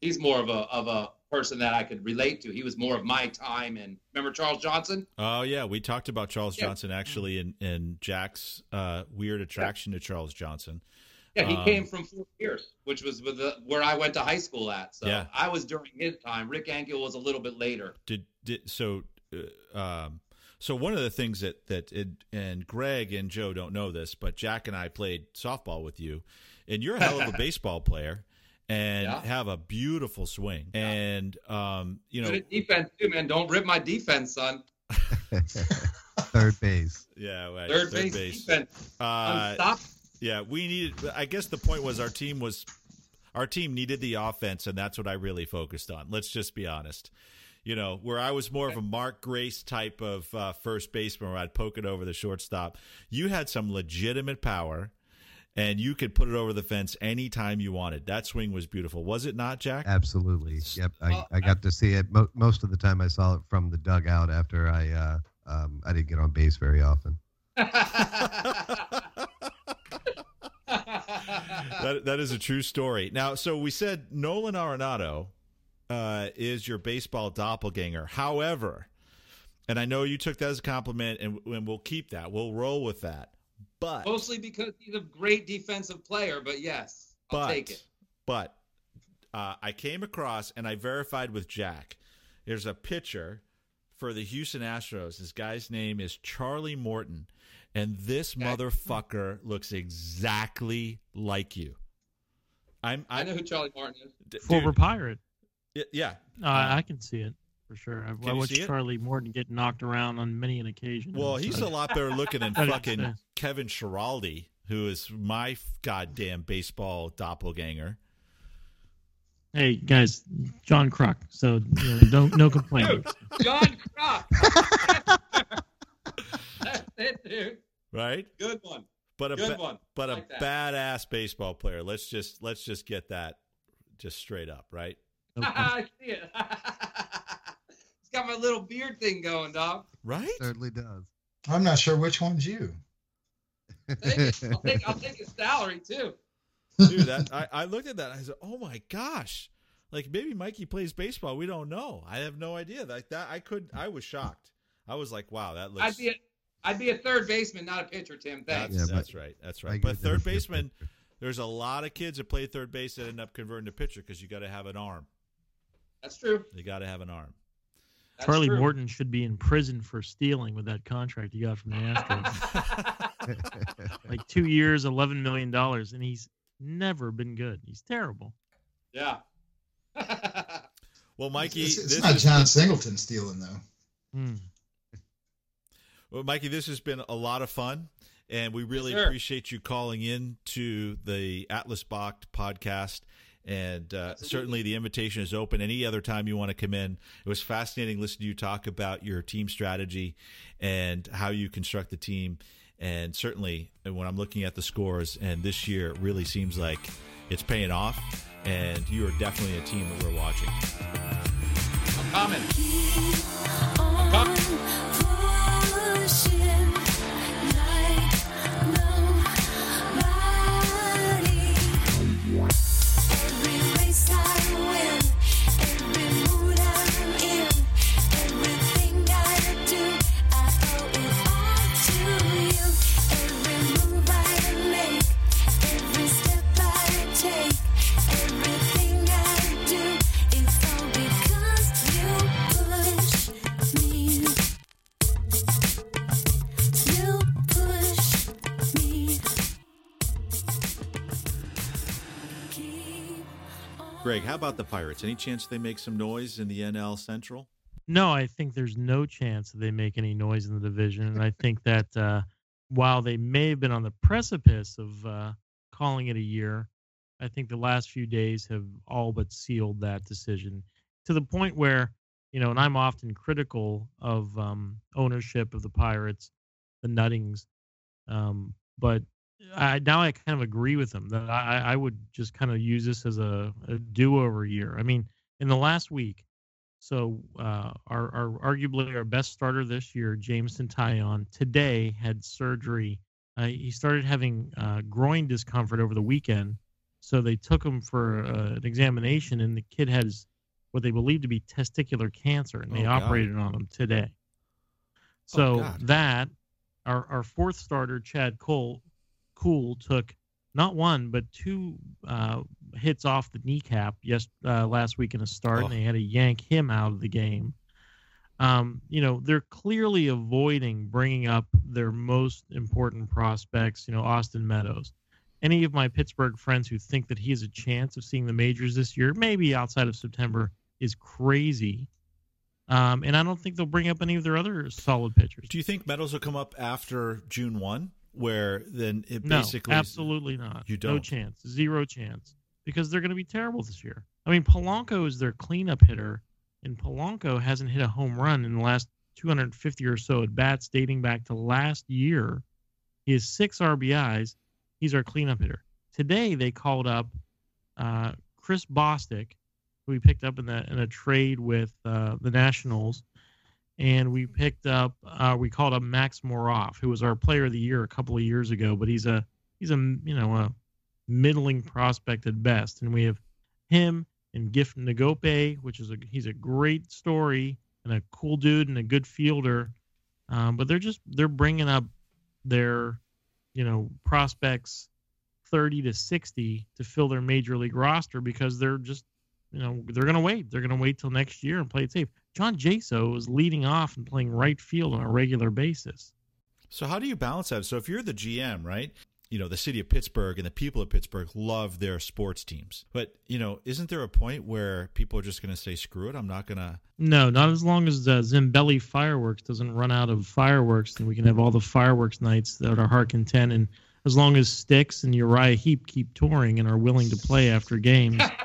He's more of a of a person that I could relate to. He was more of my time. And remember Charles Johnson? Oh yeah, we talked about Charles yeah. Johnson actually in in Jack's uh, weird attraction yeah. to Charles Johnson. Yeah, he um, came from Fort Pierce, which was with the, where I went to high school at. So yeah. I was during his time. Rick Ankiel was a little bit later. Did did so? Uh, um, so one of the things that that it, and Greg and Joe don't know this, but Jack and I played softball with you, and you're a hell of a baseball player and yeah. have a beautiful swing. Yeah. And um, you know, Good defense too, man. Don't rip my defense, son. third base. Yeah, right. third, third base, base, defense. Uh, Stop. Yeah, we needed. I guess the point was our team was our team needed the offense, and that's what I really focused on. Let's just be honest you know, where I was more of a Mark Grace type of uh, first baseman where I'd poke it over the shortstop. You had some legitimate power. And you could put it over the fence anytime you wanted. That swing was beautiful, was it not, Jack? Absolutely. Yep. I, Well, I got to see it. Mo- most of the time, I saw it from the dugout after I uh, um, I didn't get on base very often. that, that is a true story. Now, so we said Nolan Arenado uh, is your baseball doppelganger. However, and I know you took that as a compliment, and, and we'll keep that. We'll roll with that. But Mostly because he's a great defensive player, but yes, I'll but take it. but uh, I came across and I verified with Jack. There's a pitcher for the Houston Astros. This guy's name is Charlie Morton, and this Okay. motherfucker looks exactly like you. I'm I I know who Charlie Morton is. d- Former dude, Pirate. y- yeah. Uh, I can see it for sure. I've, Can I you watched see it? Charlie Morton get knocked around on many an occasion. Well, So- he's a lot better looking than fucking. Kevin Schiraldi, who is my goddamn baseball doppelganger. Hey guys, John Kruk. So you know, don't no complaining. John Kruk. That's it, dude. Right? Good one. But a Good ba- one. but a that. badass baseball player. Let's just let's just get that just straight up, right? I see it. He's got my little beard thing going, dog. Right? Certainly does. I'm not sure which one's you. I'll take, I'll take his salary too. Dude, that I, I looked at that and I said, "Oh my gosh." Like maybe Mikey plays baseball. We don't know. I have no idea. Like that I could I was shocked. I was like, "Wow, that looks I'd be a, I'd be a third baseman, not a pitcher, Tim. that's, Thanks. Yeah, but- that's right. That's right. But third baseman, there's a lot of kids that play third base that end up converting to pitcher because you got to have an arm. That's true. You got to have an arm. That's Charlie true. Morton should be in prison for stealing with that contract he got from the Astros. like two years, eleven million dollars, and he's never been good. He's terrible. yeah. Well, Mikey, it's, it's this not is- Jon Singleton stealing though. Hmm. Well, Mikey, this has been a lot of fun, and we really sir. appreciate you calling in to the Atlas Bach podcast. And uh, certainly the invitation is open any other time you want to come in. It was fascinating listening to you talk about your team strategy and how you construct the team. And certainly when I'm looking at the scores, and this year it really seems like it's paying off, and you are definitely a team that we're watching. I'm coming. Everything Greg, how about the Pirates? Any chance they make some noise in the NL Central? No, I think there's no chance that they make any noise in the division, and I think that uh, while they may have been on the precipice of uh, calling it a year, I think the last few days have all but sealed that decision to the point where, you know, and I'm often critical of um, ownership of the Pirates, the Nuttings, um, but I, now I kind of agree with them that I, I would just kind of use this as a, a do-over year. I mean, in the last week, so uh, our, our arguably our best starter this year, Jameson Taillon, today had surgery. Uh, he started having uh, groin discomfort over the weekend, so they took him for uh, an examination, and the kid has what they believe to be testicular cancer, and they Oh, operated on him today. Oh, So God. that our our fourth starter, Chad Cole, Kuhl took not one but two uh, hits off the kneecap yes uh, last week in a start, Oh. and they had to yank him out of the game. Um, you know they're clearly avoiding bringing up their most important prospects. You know Austin Meadows. Any of my Pittsburgh friends who think that he has a chance of seeing the majors this year, maybe outside of September, is crazy. Um, and I don't think they'll bring up any of their other solid pitchers. Do you think Meadows will come up after June 1, where then it No, basically. absolutely not. You don't? No chance. Zero chance. Because they're going to be terrible this year. I mean, Polanco is their cleanup hitter, and Polanco hasn't hit a home run in the last 250 or so at bats dating back to last year. He has six RBIs. He's our cleanup hitter. Today they called up uh, Chris Bostick, who we picked up in the in a trade with uh, the Nationals, and we picked up uh, we called up Max Moroff, who was our Player of the Year a couple of years ago, but he's a he's a you know a middling prospect at best, and we have him and Gift Ngoepe, which is a he's a great story and a cool dude and a good fielder, um, but they're just they're bringing up their you know prospects 30 to 60 to fill their major league roster because they're just you know they're going to wait they're going to wait till next year and play it safe john jaso is leading off and playing right field on a regular basis So how do you balance that? So if you're the GM, right? You know, the city of Pittsburgh and the people of Pittsburgh love their sports teams. But, you know, isn't there a point where people are just going to say, screw it, I'm not going to. no not as long as uh, Zambelli fireworks doesn't run out of fireworks then we can have all the fireworks nights that are heart content and as long as Styx and uriah heep keep touring and are willing to play after games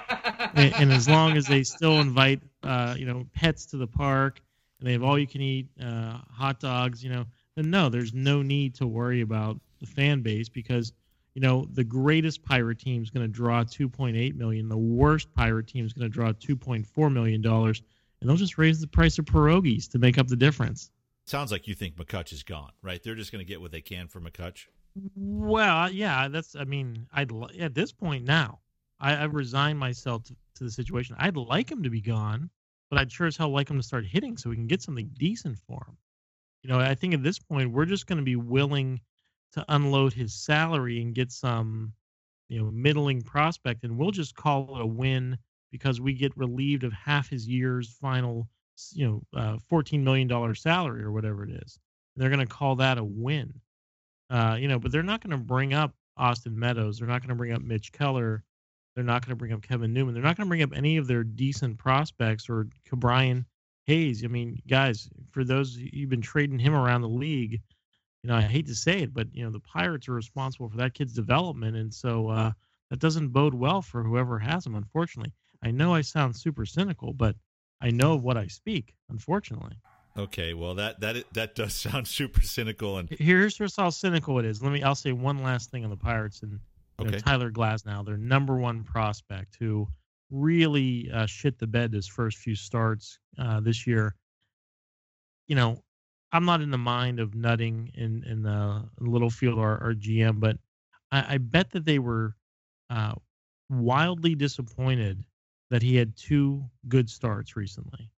and, and as long as they still invite uh, you know pets to the park and they have all you can eat uh, hot dogs you know then no there's no need to worry about the fan base because you know the greatest pirate team is going to draw 2.8 million the worst pirate team is going to draw 2.4 million dollars and they'll just raise the price of pierogies to make up the difference Sounds like you think McCutch is gone, right? They're just going to get what they can from McCutch. Well, yeah, that's. I mean, I'd at this point now, I, I've resigned myself to, to the situation. I'd like him to be gone, but I'd sure as hell like him to start hitting so we can get something decent for him. You know, I think at this point we're just going to be willing to unload his salary and get some, you know, middling prospect, and we'll just call it a win because we get relieved of half his year's final, you know, uh, fourteen million dollar salary or whatever it is. And they're going to call that a win uh, you know, but they're not going to bring up Austin Meadows. They're not going to bring up Mitch Keller. They're not going to bring up Kevin Newman. They're not going to bring up any of their decent prospects or Brian Hayes. I mean, guys, for those you've been trading him around the league, you know, I hate to say it, but you know, the Pirates are responsible for that kid's development, and so uh, that doesn't bode well for whoever has him. Unfortunately, I know I sound super cynical, but I know what I speak. Unfortunately. Okay, well that that that does sound super cynical and Here's just how cynical it is. Let me. I'll say one last thing on the Pirates and you know, Okay. Tyler Glasnow, their number one prospect, who really uh, shit the bed his first few starts uh, this year. You know, I'm not in the mind of nutting in in the Littlefield or, or GM, but I, I bet that they were uh, wildly disappointed that he had two good starts recently.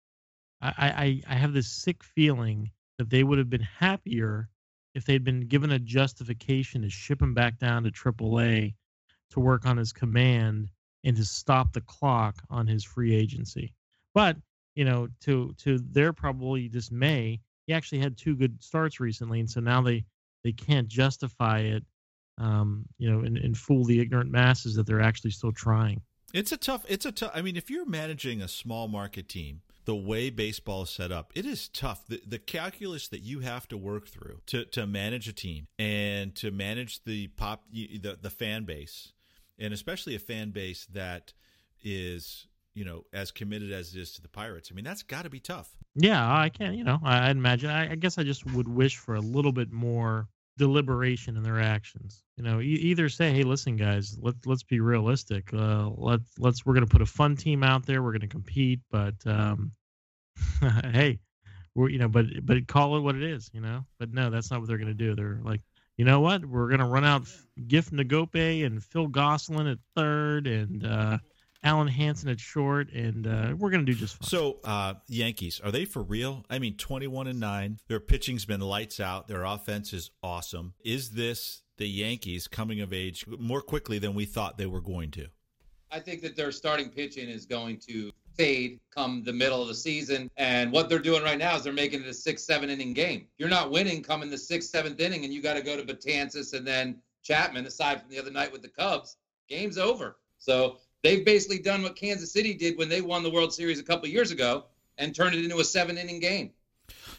I, I, I have this sick feeling that they would have been happier if they'd been given a justification to ship him back down to AAA to work on his command and to stop the clock on his free agency. But you know, to to their probably dismay, he actually had two good starts recently, and so now they they can't justify it, um, you know, and, and fool the ignorant masses that they're actually still trying. It's a tough. It's a tough. I mean, if you're managing a small market team, the way baseball is set up, it is tough. The, the calculus that you have to work through to, to manage a team and to manage the pop the the fan base, and especially a fan base that is you know as committed as it is to the Pirates. I mean, that's got to be tough. Yeah, I can't. You know, I, imagine. I, I guess I just would wish for a little bit more deliberation in their actions. You know, e- either say, "Hey, listen, guys, let's let's be realistic. Uh, let's let's we're going to put a fun team out there. We're going to compete, but um, hey, we're you know, but but call it what it is. You know, but no, that's not what they're going to do. They're like, you know what? We're going to run out Gift Ngoepe and Phil Gosselin at third, and uh, Alen Hanson at short, and uh, we're going to do just fine. So, uh, Yankees, are they for real? I mean, 21 and 9. Their pitching's been lights out. Their offense is awesome. Is this the Yankees coming of age more quickly than we thought they were going to? I think that their starting pitching is going to fade come the middle of the season. And what they're doing right now is they're making it a six, seven inning game. You're not winning coming the sixth, seventh inning, and you got to go to Betances and then Chapman, aside from the other night with the Cubs. Game's over. So they've basically done what Kansas City did when they won the World Series a couple years ago and turned it into a seven inning game.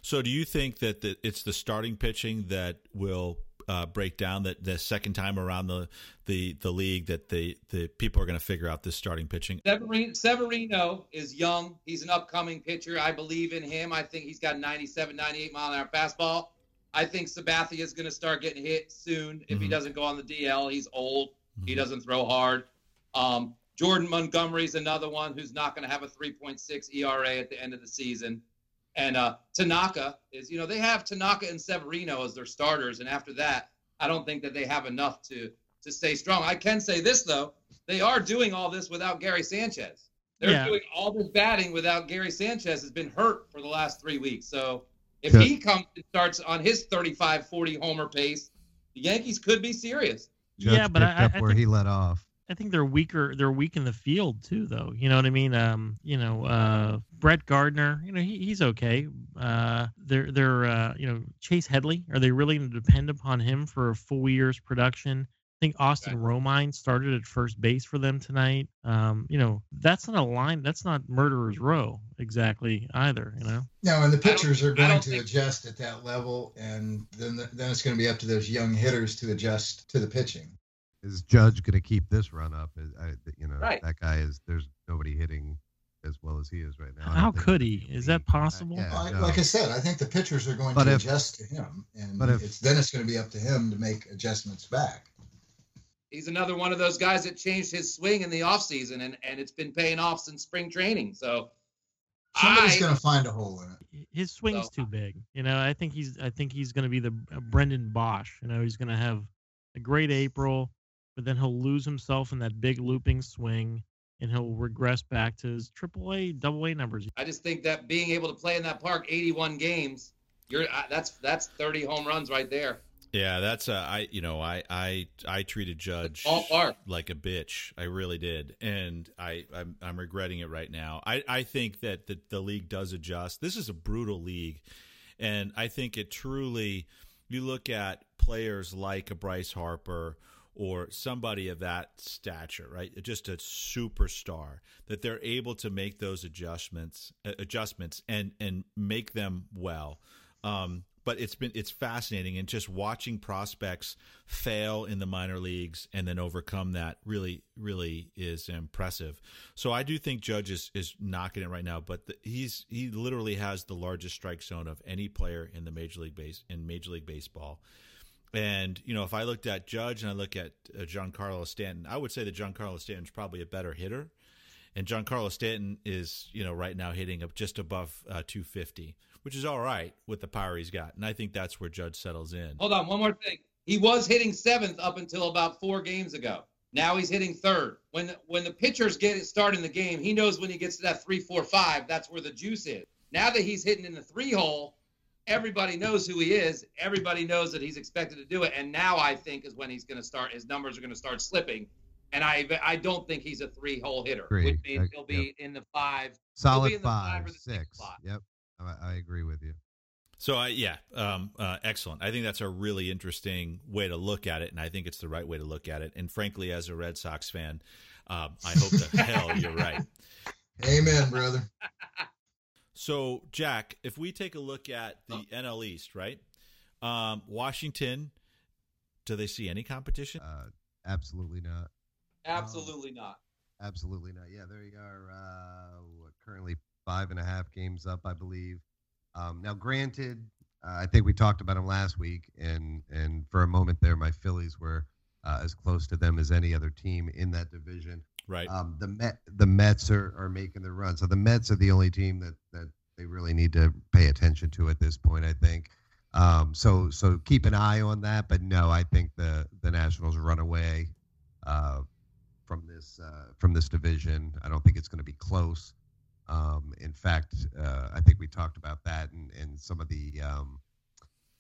So, do you think that the, it's the starting pitching that will uh, break down that the second time around the the, the league that the, the people are going to figure out this starting pitching? Severino, Severino is young. He's an upcoming pitcher. I believe in him. I think he's got 97, 98 mile an hour fastball. I think Sabathia is going to start getting hit soon if he Mhm. doesn't go on the DL. He's old. He Mhm. doesn't throw hard. Um, Jordan Montgomery's another one who's not going to have a 3.6 ERA at the end of the season. And uh, Tanaka is, you know, they have Tanaka and Severino as their starters, and after that, I don't think that they have enough to to stay strong. I can say this though, they are doing all this without Gary Sanchez. They're Yeah. doing all this batting without Gary Sanchez has been hurt for the last three weeks. So if Yeah. he comes and starts on his 35, 40 homer pace, the Yankees could be serious. Judge yeah, but picked I, up I where think, he let off. I think they're weaker. They're weak in the field too, though. You know what I mean? Um, you know, uh, Brett Gardner. You know, he, he's okay. Uh, they're they're uh, you know Chase Headley. Are they really going to depend upon him for a full year's production? I think Austin Romine started at first base for them tonight. Um, you know, that's not a line. That's not murderer's row exactly either. You know. No, and the pitchers are going to think- adjust at that level, and then then it's going to be up to those young hitters to adjust to the pitching. Is Judge going to keep this run up? Is- I, you know, Right. that guy is. There's nobody hitting as well as he is right now. How could he? Is that be- possible? Yeah, Like, no. like I said, I think the pitchers are going But to if- adjust to him, and but if- it's then it's going to be up to him to make adjustments back. He's another one of those guys that changed his swing in the offseason, and, and it's been paying off since spring training. So Somebody's going to find a hole in it. his swing's So- too big. You know, I think he's I think he's going to be the uh, Brendan Bosch. You know, he's going to have a great April, but then he'll lose himself in that big looping swing, and he'll regress back to his Triple A, Double A numbers. I just think that being able to play in that park 81 games, you're uh, that's that's 30 home runs right there. Yeah, that's uh, I you know I I I treated Judge ballpark. like a bitch. I really did, and I I'm, I'm regretting it right now. I I think that the the league does adjust. This is a brutal league, and I think it truly. You look at players like a Bryce Harper or somebody of that stature, right? Just a superstar that they're able to make those adjustments uh, adjustments and and make them well. Um, but it's been it's fascinating and just watching prospects fail in the minor leagues and then overcome that really really is impressive. So I do think Judge is, is knocking it right now, but the, he's he literally has the largest strike zone of any player in the major league base in Major League Baseball. And you know, if I looked at Judge and I look at uh, Giancarlo Stanton, I would say that Giancarlo Stanton is probably a better hitter, and Giancarlo Stanton is you know right now hitting up just above uh, 250, which is all right with the power he's got, and I think that's where Judge settles in. Hold on, one more thing. He was hitting seventh up until about four games ago. Now he's hitting third. When when the pitchers get it starting the game, he knows when he gets to that three, four, five, that's where the juice is. Now that he's hitting in the three hole, everybody knows who he is. Everybody knows that he's expected to do it. And now I think is when he's going to start. His numbers are going to start slipping. And I I don't think he's a three hole hitter, Agree. which means he'll be in the five. Solid in the five five, or the six six. Yep, I, I agree with you. So I yeah, um, uh, excellent. I think that's a really interesting way to look at it, and I think it's the right way to look at it. And frankly, as a Red Sox fan, um, I hope to hell you're right. Amen, brother. So Jack, if we take a look at the Oh. NL East, right? Um, Washington, do they see any competition? Uh, absolutely not. Absolutely not. Absolutely not. Yeah, there you are. Uh, what, currently five and a half games up, I believe. Um, now, granted, uh, I think we talked about them last week, and and for a moment there, my Phillies were uh, as close to them as any other team in that division. Right. Um, the Met, the Mets are, are making the run, so the Mets are the only team that that they really need to pay attention to at this point. I think. Um, so so keep an eye on that, but no, I think the the Nationals run away uh, from this uh, from this division. I don't think it's going to be close. Um, in fact, uh, I think we talked about that and, and some of the um,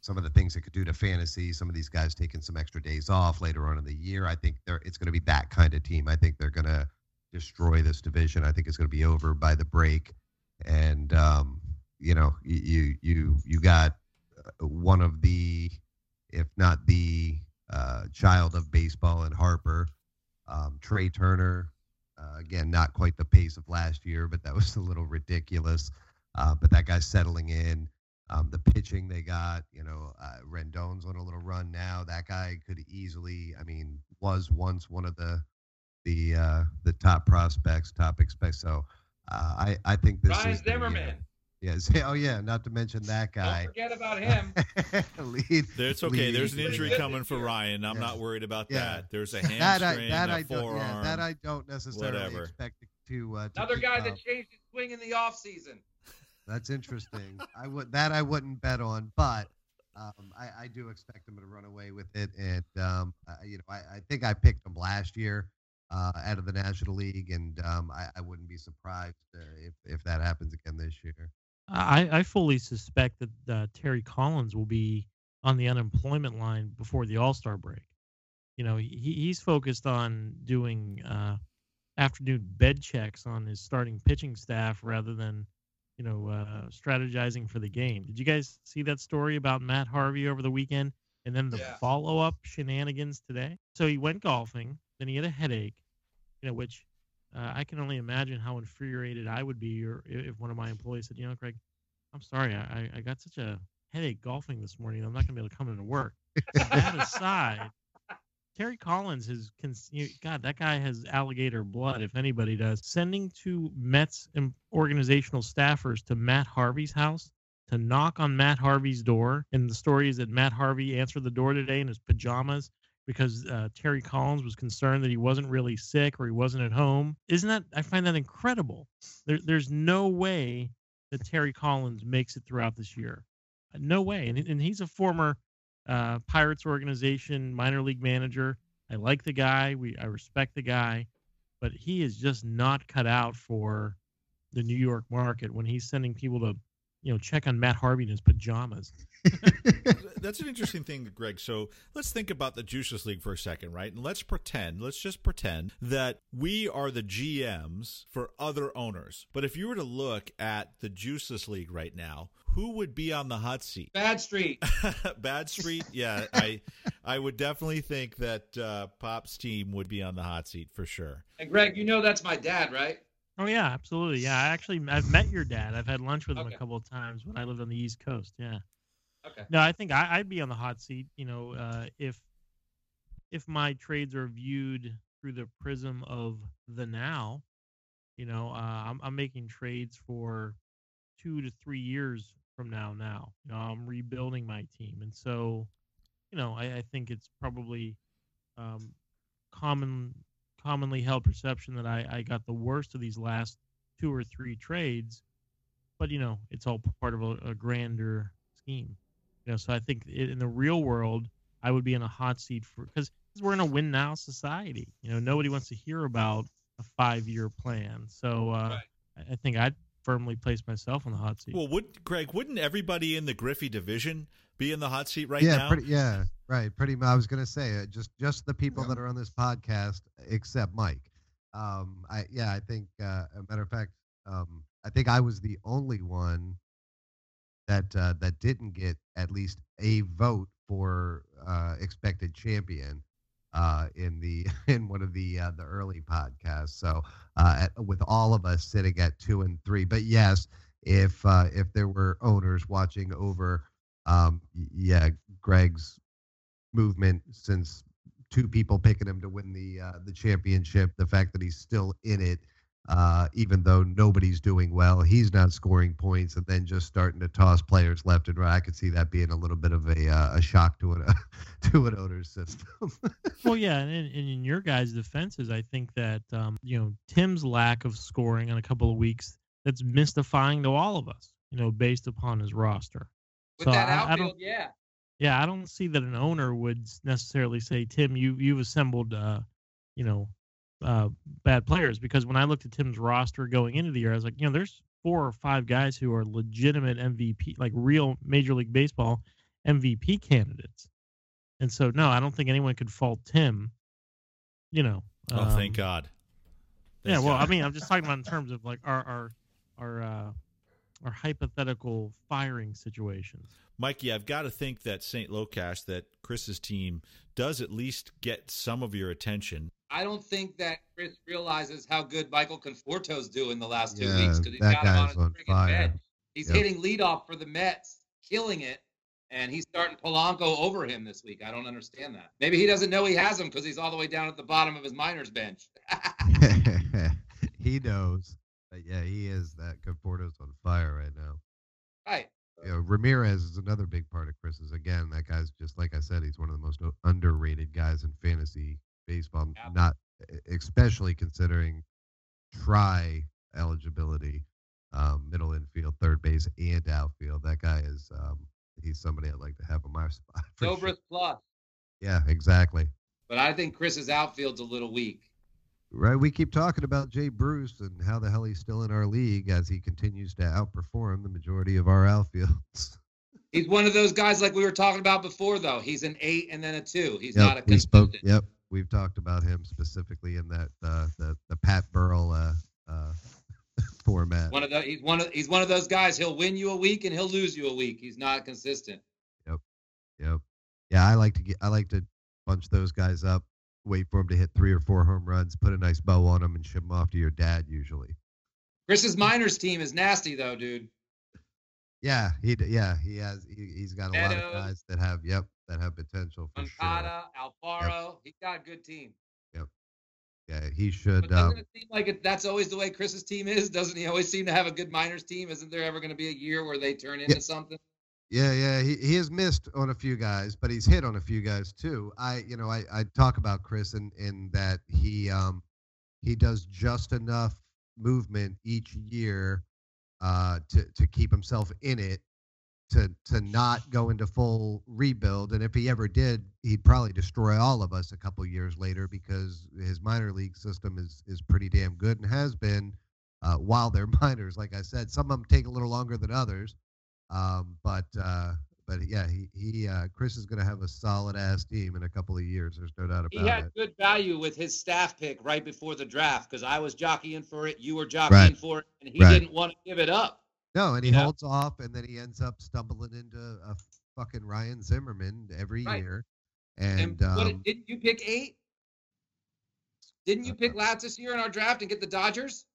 some of the things it could do to fantasy. Some of these guys taking some extra days off later on in the year. I think they're it's going to be that kind of team. I think they're going to destroy this division. I think it's going to be over by the break. And um, you know, you you you got uh, one of the, if not the uh, child of baseball and Harper, um, Trea Turner. Uh, again, not quite the pace of last year, but that was a little ridiculous. Uh, but that guy's settling in. Um, the pitching they got, you know, uh, Rendon's on a little run now. That guy could easily, I mean, was once one of the the uh, the top prospects, top expect. So uh, I I think this Ryan is the year. Zimmerman. Yes. Oh yeah. Not to mention that guy. Don't forget about him. lead. It's okay. lead- There's an injury coming for. Ryan. I'm Yeah. not worried about Yeah. that. There's a That I hamstring, that a I don't. forearm. Yeah, that I don't necessarily whatever. expect to. Uh, to Another guy up. that changed his swing in the offseason. That's interesting. I would that I wouldn't bet on, but um, I, I do expect them to run away with it. And um, I, you know, I, I think I picked them last year uh, out of the National League, and um, I, wouldn't be surprised uh, if if that happens again this year. I, I fully suspect that uh, Terry Collins will be on the unemployment line before the All Star break. You know, he, he's focused on doing uh, afternoon bed checks on his starting pitching staff rather than, you know, uh, strategizing for the game. Did you guys see that story about Matt Harvey over the weekend and then the Yeah. follow up shenanigans today? So he went golfing, then he had a headache, you know, which uh, I can only imagine how infuriated I would be or if one of my employees said, you know, Craig, I'm sorry, I, I- got such a headache golfing this morning. I'm not going to be able to come into work. that aside, Terry Collins has, God, that guy has alligator blood, if anybody does. Sending two Mets organizational staffers to Matt Harvey's house to knock on Matt Harvey's door. And the story is that Matt Harvey answered the door today in his pajamas because uh, Terry Collins was concerned that he wasn't really sick or he wasn't at home. Isn't that? I find that incredible. There, there's no way that Terry Collins makes it throughout this year. No way. And, and he's a former uh, Pirates organization minor league manager. I like the guy. We I respect the guy, but he is just not cut out for the New York market when he's sending people to, you know, check on Matt Harvey in his pajamas. That's an interesting thing, Greg. So let's think about the Juiceless League for a second, right? And let's pretend, let's just pretend that we are the GMs for other owners. But if you were to look at the Juiceless League right now, who would be on the hot seat? Bad Street. Bad Street, yeah, I, I would definitely think that uh, Pop's team would be on the hot seat for sure. And Greg, you know that's my dad, right? Oh yeah, absolutely. Yeah, I actually I've met your dad. I've had lunch with him Okay. a couple of times when I lived on the East Coast. Yeah. Okay. No, I think I, I'd be on the hot seat. You know, uh, if if my trades are viewed through the prism of the now, you know, uh, I'm I'm making trades for two to three years from now. Now, you know, I'm rebuilding my team, and so, you know, I, I think it's probably um, common commonly held perception that I, I got the worst of these last two or three trades, but you know, it's all part of a, a grander scheme. You know, so I think i- in the real world, I would be in a hot seat for because we're in a win now society. You know, nobody wants to hear about a five year plan. So uh, Right. I, I think I'd firmly place myself on the hot seat. Well, would Greg? Wouldn't everybody in the Griffey division be in the hot seat right yeah, now? pretty. Yeah, right. Pretty. mu- I was gonna say uh, just just the people Yeah. that are on this podcast, except Mike. Um, I yeah, I think. Uh, a matter of fact, um, I think I was the only one that uh, that didn't get at least a vote for uh, expected champion uh, in the in one of the uh, the early podcasts. So uh, at, with all of us sitting at two and three, but yes, if uh, if there were owners watching over, um, yeah, Greg's movement since two people picking him to win the uh, the championship, the fact that he's still in it. Uh, even though nobody's doing well, he's not scoring points, and then just starting to toss players left and right. I could see that being a little bit of a uh, a shock to an to an owner's system. well, yeah, and, in- and in your guys' defenses, I think that um, you know Tim's lack of scoring in a couple of weeks that's mystifying to all of us. You know, based upon his roster. With So that I- I don't- yeah. Yeah, I don't see that an owner would necessarily say, "Tim, you you've assembled, uh, you know, uh, bad players." Because when I looked at Tim's roster going into the year, I was like, you know, there's four or five guys who are legitimate MVP, like real Major League Baseball MVP candidates. And so, no, I don't think anyone could fault Tim. You know. Oh, thank um, God. yeah, well, I mean, I'm just talking about in terms of like our our our uh, our hypothetical firing situations. Mikey, I've got to think that St. Locash, that Chris's team, does at least get some of your attention. I don't think that Chris realizes how good Michael Conforto's doing the last two Yeah, weeks because he's that got him on his on friggin' fire. bench. He's Yep. hitting leadoff for the Mets, killing it, and he's starting Polanco over him this week. I don't understand that. Maybe he doesn't know he has him because he's all the way down at the bottom of his minors bench. he knows. But yeah, he is that Conforto's on fire right now. Right. you know, Ramirez is another big part of Chris's. Again, that guy's just like I said, he's one of the most underrated guys in fantasy baseball. Yeah. Not especially considering try eligibility, um, middle infield, third base, and outfield. That guy is um, he's somebody I'd like to have on my spot. for sure. Plus. Yeah, exactly. But I think Chris's outfield's a little weak. Right, we keep talking about Jay Bruce and how the hell he's still in our league as he continues to outperform the majority of our outfields. He's one of those guys like we were talking about before, though. He's an eight and then a two. He's Yep, not a we spoke. consistent. Yep, we've talked about him specifically in that uh, the the Pat Burrell uh, uh, format. One of the he's one of he's one of those guys. He'll win you a week and he'll lose you a week. He's not consistent. Yep. Yep, yeah, I like to get. I like to bunch those guys up, wait for them to hit three or four home runs, put a nice bow on them, and ship them off to your dad. Usually. Chris's Miners team is nasty though, dude. Yeah, he. Yeah, he has. He, he's got a lot of guys that have. Yep, that have potential for sure. Moncada, Alfaro. He's got a good team. Yep. Yeah, he But should. doesn't Um, it seem like it, that's always the way Chris's team is? Doesn't he always seem to have a good minors team? Isn't there ever going to be a year where they turn into something? Yeah, yeah, he, he has missed on a few guys, but he's hit on a few guys too. I, you know, I, I talk about Chris in, in that he um he does just enough movement each year uh to to keep himself in it to to not go into full rebuild and if he ever did he'd probably destroy all of us a couple years later because his minor league system is is pretty damn good and has been uh, while they're minors like i said some of them take a little longer than others um, but uh, but yeah, he he uh, Chris is going to have a solid ass team in a couple of years. There's no doubt about it. He had it. good value with his staff pick right before the draft because I was jockeying for it, you were jockeying Right. for it, and he Right. didn't want to give it up. No, and he know? holds off, and then he ends up stumbling into a fucking Ryan Zimmerman every Right. year. And, And, what, um, didn't you pick eight? Didn't you pick Lats this year in our draft and get the Dodgers?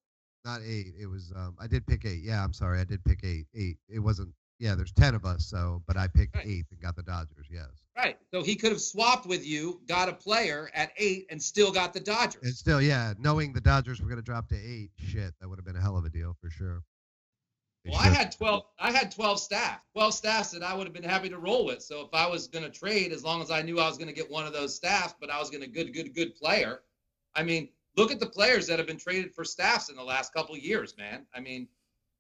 not eight. It was um, I did pick eight. Yeah, I'm sorry, I did pick eight. Eight. It wasn't. Yeah, there's ten of us. So, but I picked Right. eighth and got the Dodgers. Yes. Right. So he could have swapped with you, got a player at eight, and still got the Dodgers. And still, yeah, knowing the Dodgers were going to drop to eight, shit, that would have been a hell of a deal for sure. They Well, I should've- had twelve. I had twelve staff. Twelve staffs that I would have been happy to roll with. So if I was going to trade, as long as I knew I was going to get one of those staffs, but I was going to good, good, good player. I mean, look at the players that have been traded for staffs in the last couple years, man. I mean,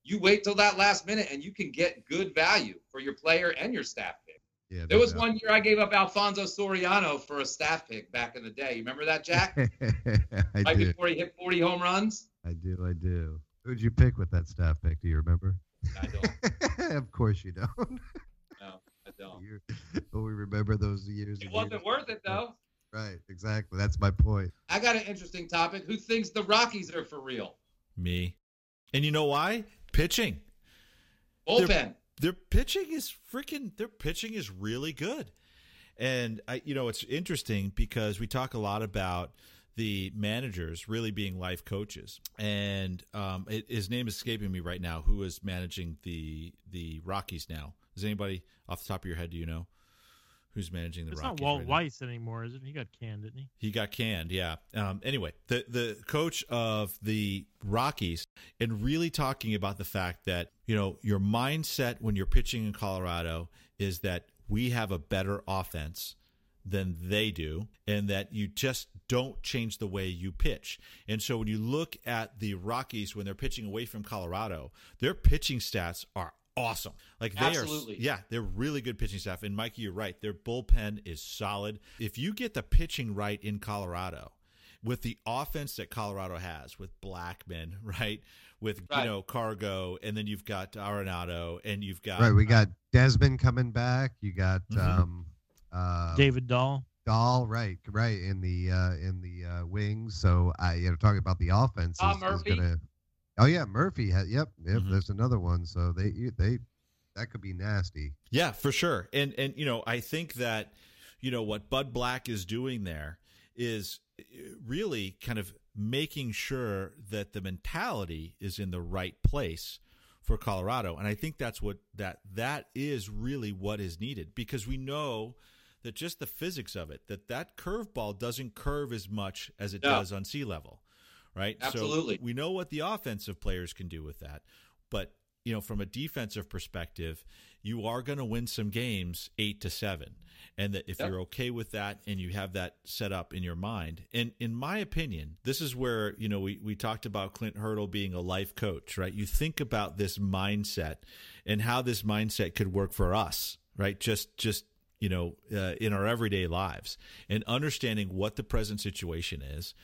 you wait till that last minute and you can get good value for your player and your staff pick. Yeah, There was doubt. one year I gave up Alfonso Soriano for a staff pick back in the day. You remember that, Jack? I right do. before he hit 40 home runs. I do. I do. Who'd you pick with that staff pick? Do you remember? I don't. of course you don't. No, I don't. You- but we remember those years. It wasn't years. worth it though. Right. Exactly. That's my point. I got an interesting topic. Who thinks the Rockies are for real? Me. And you know why? Pitching. Bullpen. Their pitching is freaking their pitching is really good. And I you know, it's interesting because we talk a lot about the managers really being life coaches. And um it, his name is escaping me right now who is managing the the Rockies now. Is anybody off the top of your head do you know who's managing the It's Rockies? not Walt right now? Weiss anymore, is it? He got canned, didn't he? He got canned, yeah. Um, anyway, the the coach of the Rockies and really talking about the fact that you know your mindset when you're pitching in Colorado is that we have a better offense than they do, and that you just don't change the way you pitch. And so when you look at the Rockies when they're pitching away from Colorado, their pitching stats are awesome. Like they Absolutely. are, yeah, they're really good pitching staff. And Mikey, you're right. Their bullpen is solid. If you get the pitching right in Colorado, with the offense that Colorado has, with Blackmon, right, with Right. you know Cargo, and then you've got Arenado, and you've got right. We got Desmond coming back. You got Mhm. um, uh, David Dahl. Dahl. Right. Right. In the uh, in the uh, wings. So I you know talking about the offense. Tom is, is Murphy. gonna, oh yeah, Murphy. Ha- yep. Yep. Mhm. There's another one. So they they that could be nasty. Yeah, for sure. And and you know, I think that you know what Bud Black is doing there is uh, really kind of making sure that the mentality is in the right place for Colorado. And I think that's what that that is really what is needed because we know that just the physics of it that that curveball doesn't curve as much as it No. does on sea level. Right? Absolutely. So we know what the offensive players can do with that. But you know, from a defensive perspective, you are going to win some games eight to seven, and that if Yep. you're okay with that and you have that set up in your mind, and in my opinion, this is where you know we we talked about Clint Hurdle being a life coach, right? You think about this mindset and how this mindset could work for us, right? Just just you know uh, in our everyday lives and understanding what the present situation is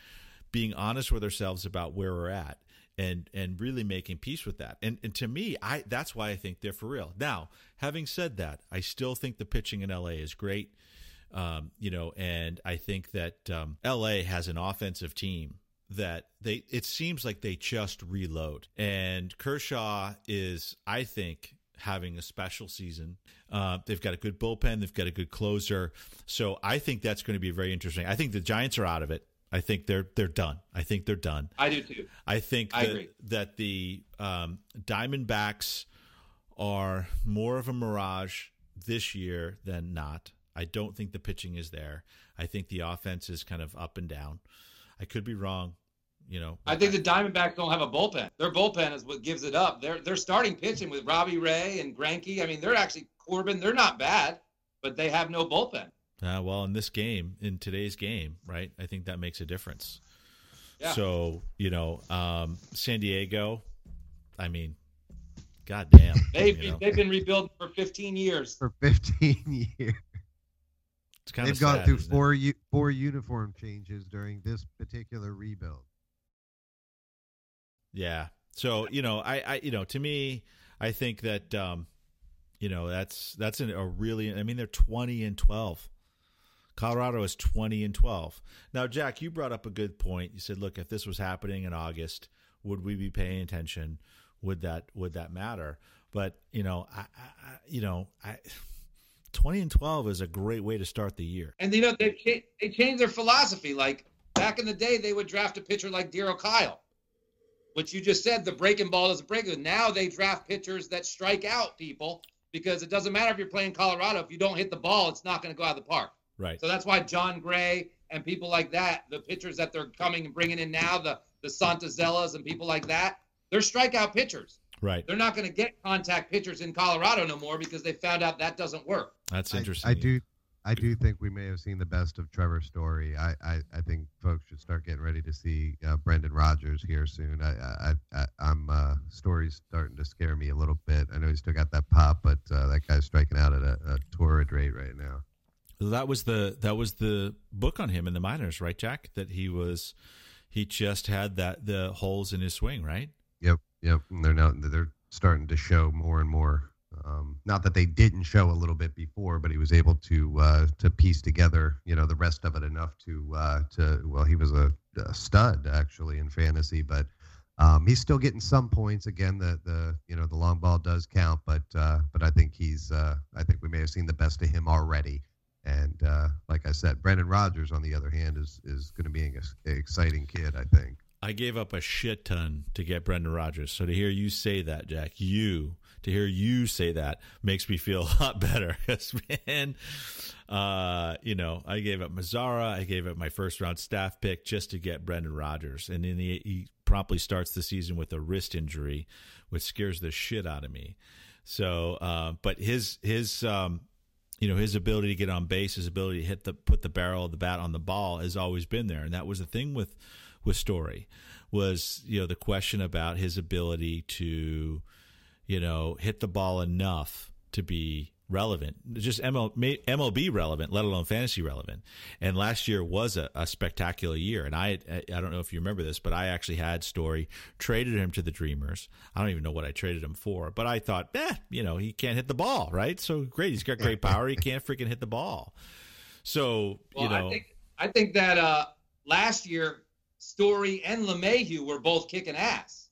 being honest with ourselves about where we're at and and really making peace with that. And and to me i that's why i think they're for real. Now having said that i still think the pitching in la is great. Um, you know and i think that um, la has an offensive team that they it seems like they just reload. And kershaw is i think having a special season. Uh, they've got a good bullpen. They've got a good closer. So i think that's going to be very interesting. I think the giants are out of it I think they're they're done. I think they're done. I do too. I think I that, agree. that the um, Diamondbacks are more of a mirage this year than not. I don't think the pitching is there. I think the offense is kind of up and down. I could be wrong, you know. I think the Diamondbacks don't have a bullpen. Their bullpen is what gives it up. They're they're starting pitching with Robbie Ray and Greinke. I mean, they're actually Corbin. They're not bad, but they have no bullpen. Uh, well, in this game, in today's game, right? I think that makes a difference. Yeah. So you know, um, San Diego. I mean, goddamn. They've you know, they've been rebuilding for 15 years. For 15 years, it's kind they've of gone sad, through four u- four uniform changes during this particular rebuild. Yeah. So you know, I, I, you know, to me, I think that, um, you know, that's that's an, a really. I mean, they're twenty and twelve. Colorado is twenty and twelve. Now, Jack, you brought up a good point. You said, look, if this was happening in August, would we be paying attention? Would that would that matter? But you know, I, I you know, I. 20 and 12 is a great way to start the year. And you know cha- they changed their philosophy. Like back in the day, they would draft a pitcher like Darryl Kile, which you just said the breaking ball is a break. Now they draft pitchers that strike out people because it doesn't matter if you're playing Colorado. If you don't hit the ball, it's not going to go out of the park. Right. So that's why Jon Gray and people like that, the pitchers that they're coming and bringing in now, the the Senzatelas and people like that, they're strikeout pitchers. Right. They're not going to get contact pitchers in Colorado no more because they found out that doesn't work. That's interesting. I, do. I do think we may have seen the best of Trevor Story. I, I, I think folks should start getting ready to see uh, Brendan Rodgers here soon. I, I, I I'm uh, Story's starting to scare me a little bit. I know he's still got that pop, but uh, that guy's striking out at a, a torrid rate right now. That was the that was the book on him in the minors, right, Jack? That he was he just had that the holes in his swing, right? Yep, yep. And they're now they're starting to show more and more. Um, not that they didn't show a little bit before, but he was able to uh, to piece together, you know, the rest of it enough to uh, to well, he was a, a stud actually in fantasy, but um, he's still getting some points. Again, the the you know the long ball does count, but uh, but I think he's uh, I think we may have seen the best of him already. And uh, like I said, Brendan Rodgers on the other hand is is going to be an exciting kid. I think. I gave up a shit ton to get Brendan Rodgers. So to hear you say that, Jack, you to hear you say that makes me feel a lot better. 'Cause, man, uh, you know, I gave up Mazara, I gave up my first round staff pick just to get Brendan Rodgers, and then he, he promptly starts the season with a wrist injury, which scares the shit out of me. So, uh, but his his um, you know his ability to get on base, his ability to hit the put the barrel of the bat on the ball has always been there, and that was the thing with with Story was you know the question about his ability to you know hit the ball enough to be relevant, just ML, MLB relevant, let alone fantasy relevant. And last year was a, a spectacular year. And I, I don't know if you remember this, but I actually had Story traded him to the Dreamers. I don't even know what I traded him for, but I thought, eh, you know, he can't hit the ball, right? So great, he's got great power. He can't freaking hit the ball. So Well, you know, I think I think that uh, last year, Story and LeMahieu were both kicking ass.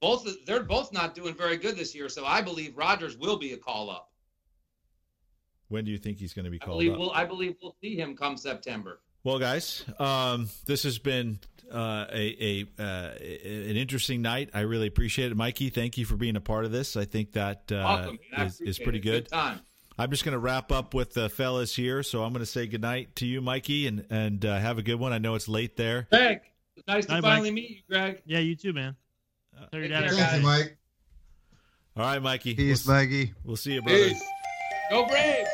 Both they're both not doing very good this year, so I believe Rodgers will be a call up. When do you think he's going to be I called believe up? we'll I believe we'll see him come September. Well, guys, um, this has been uh, a, a uh, an interesting night. I really appreciate it, Mikey. Thank you for being a part of this. I think that uh, Awesome. I is, is pretty it. good. time. I'm just going to wrap up with the fellas here. So I'm going to say goodnight to you, Mikey, and and uh, have a good one. I know it's late there. Greg, it's nice to Hi, Mike. finally meet you, Greg. Yeah, you too, man. Tell your Take dad I care, said Thank you. Mike. All right, Mikey. Peace, we'll, Mikey. we'll see you, brother. Peace. Go Braves.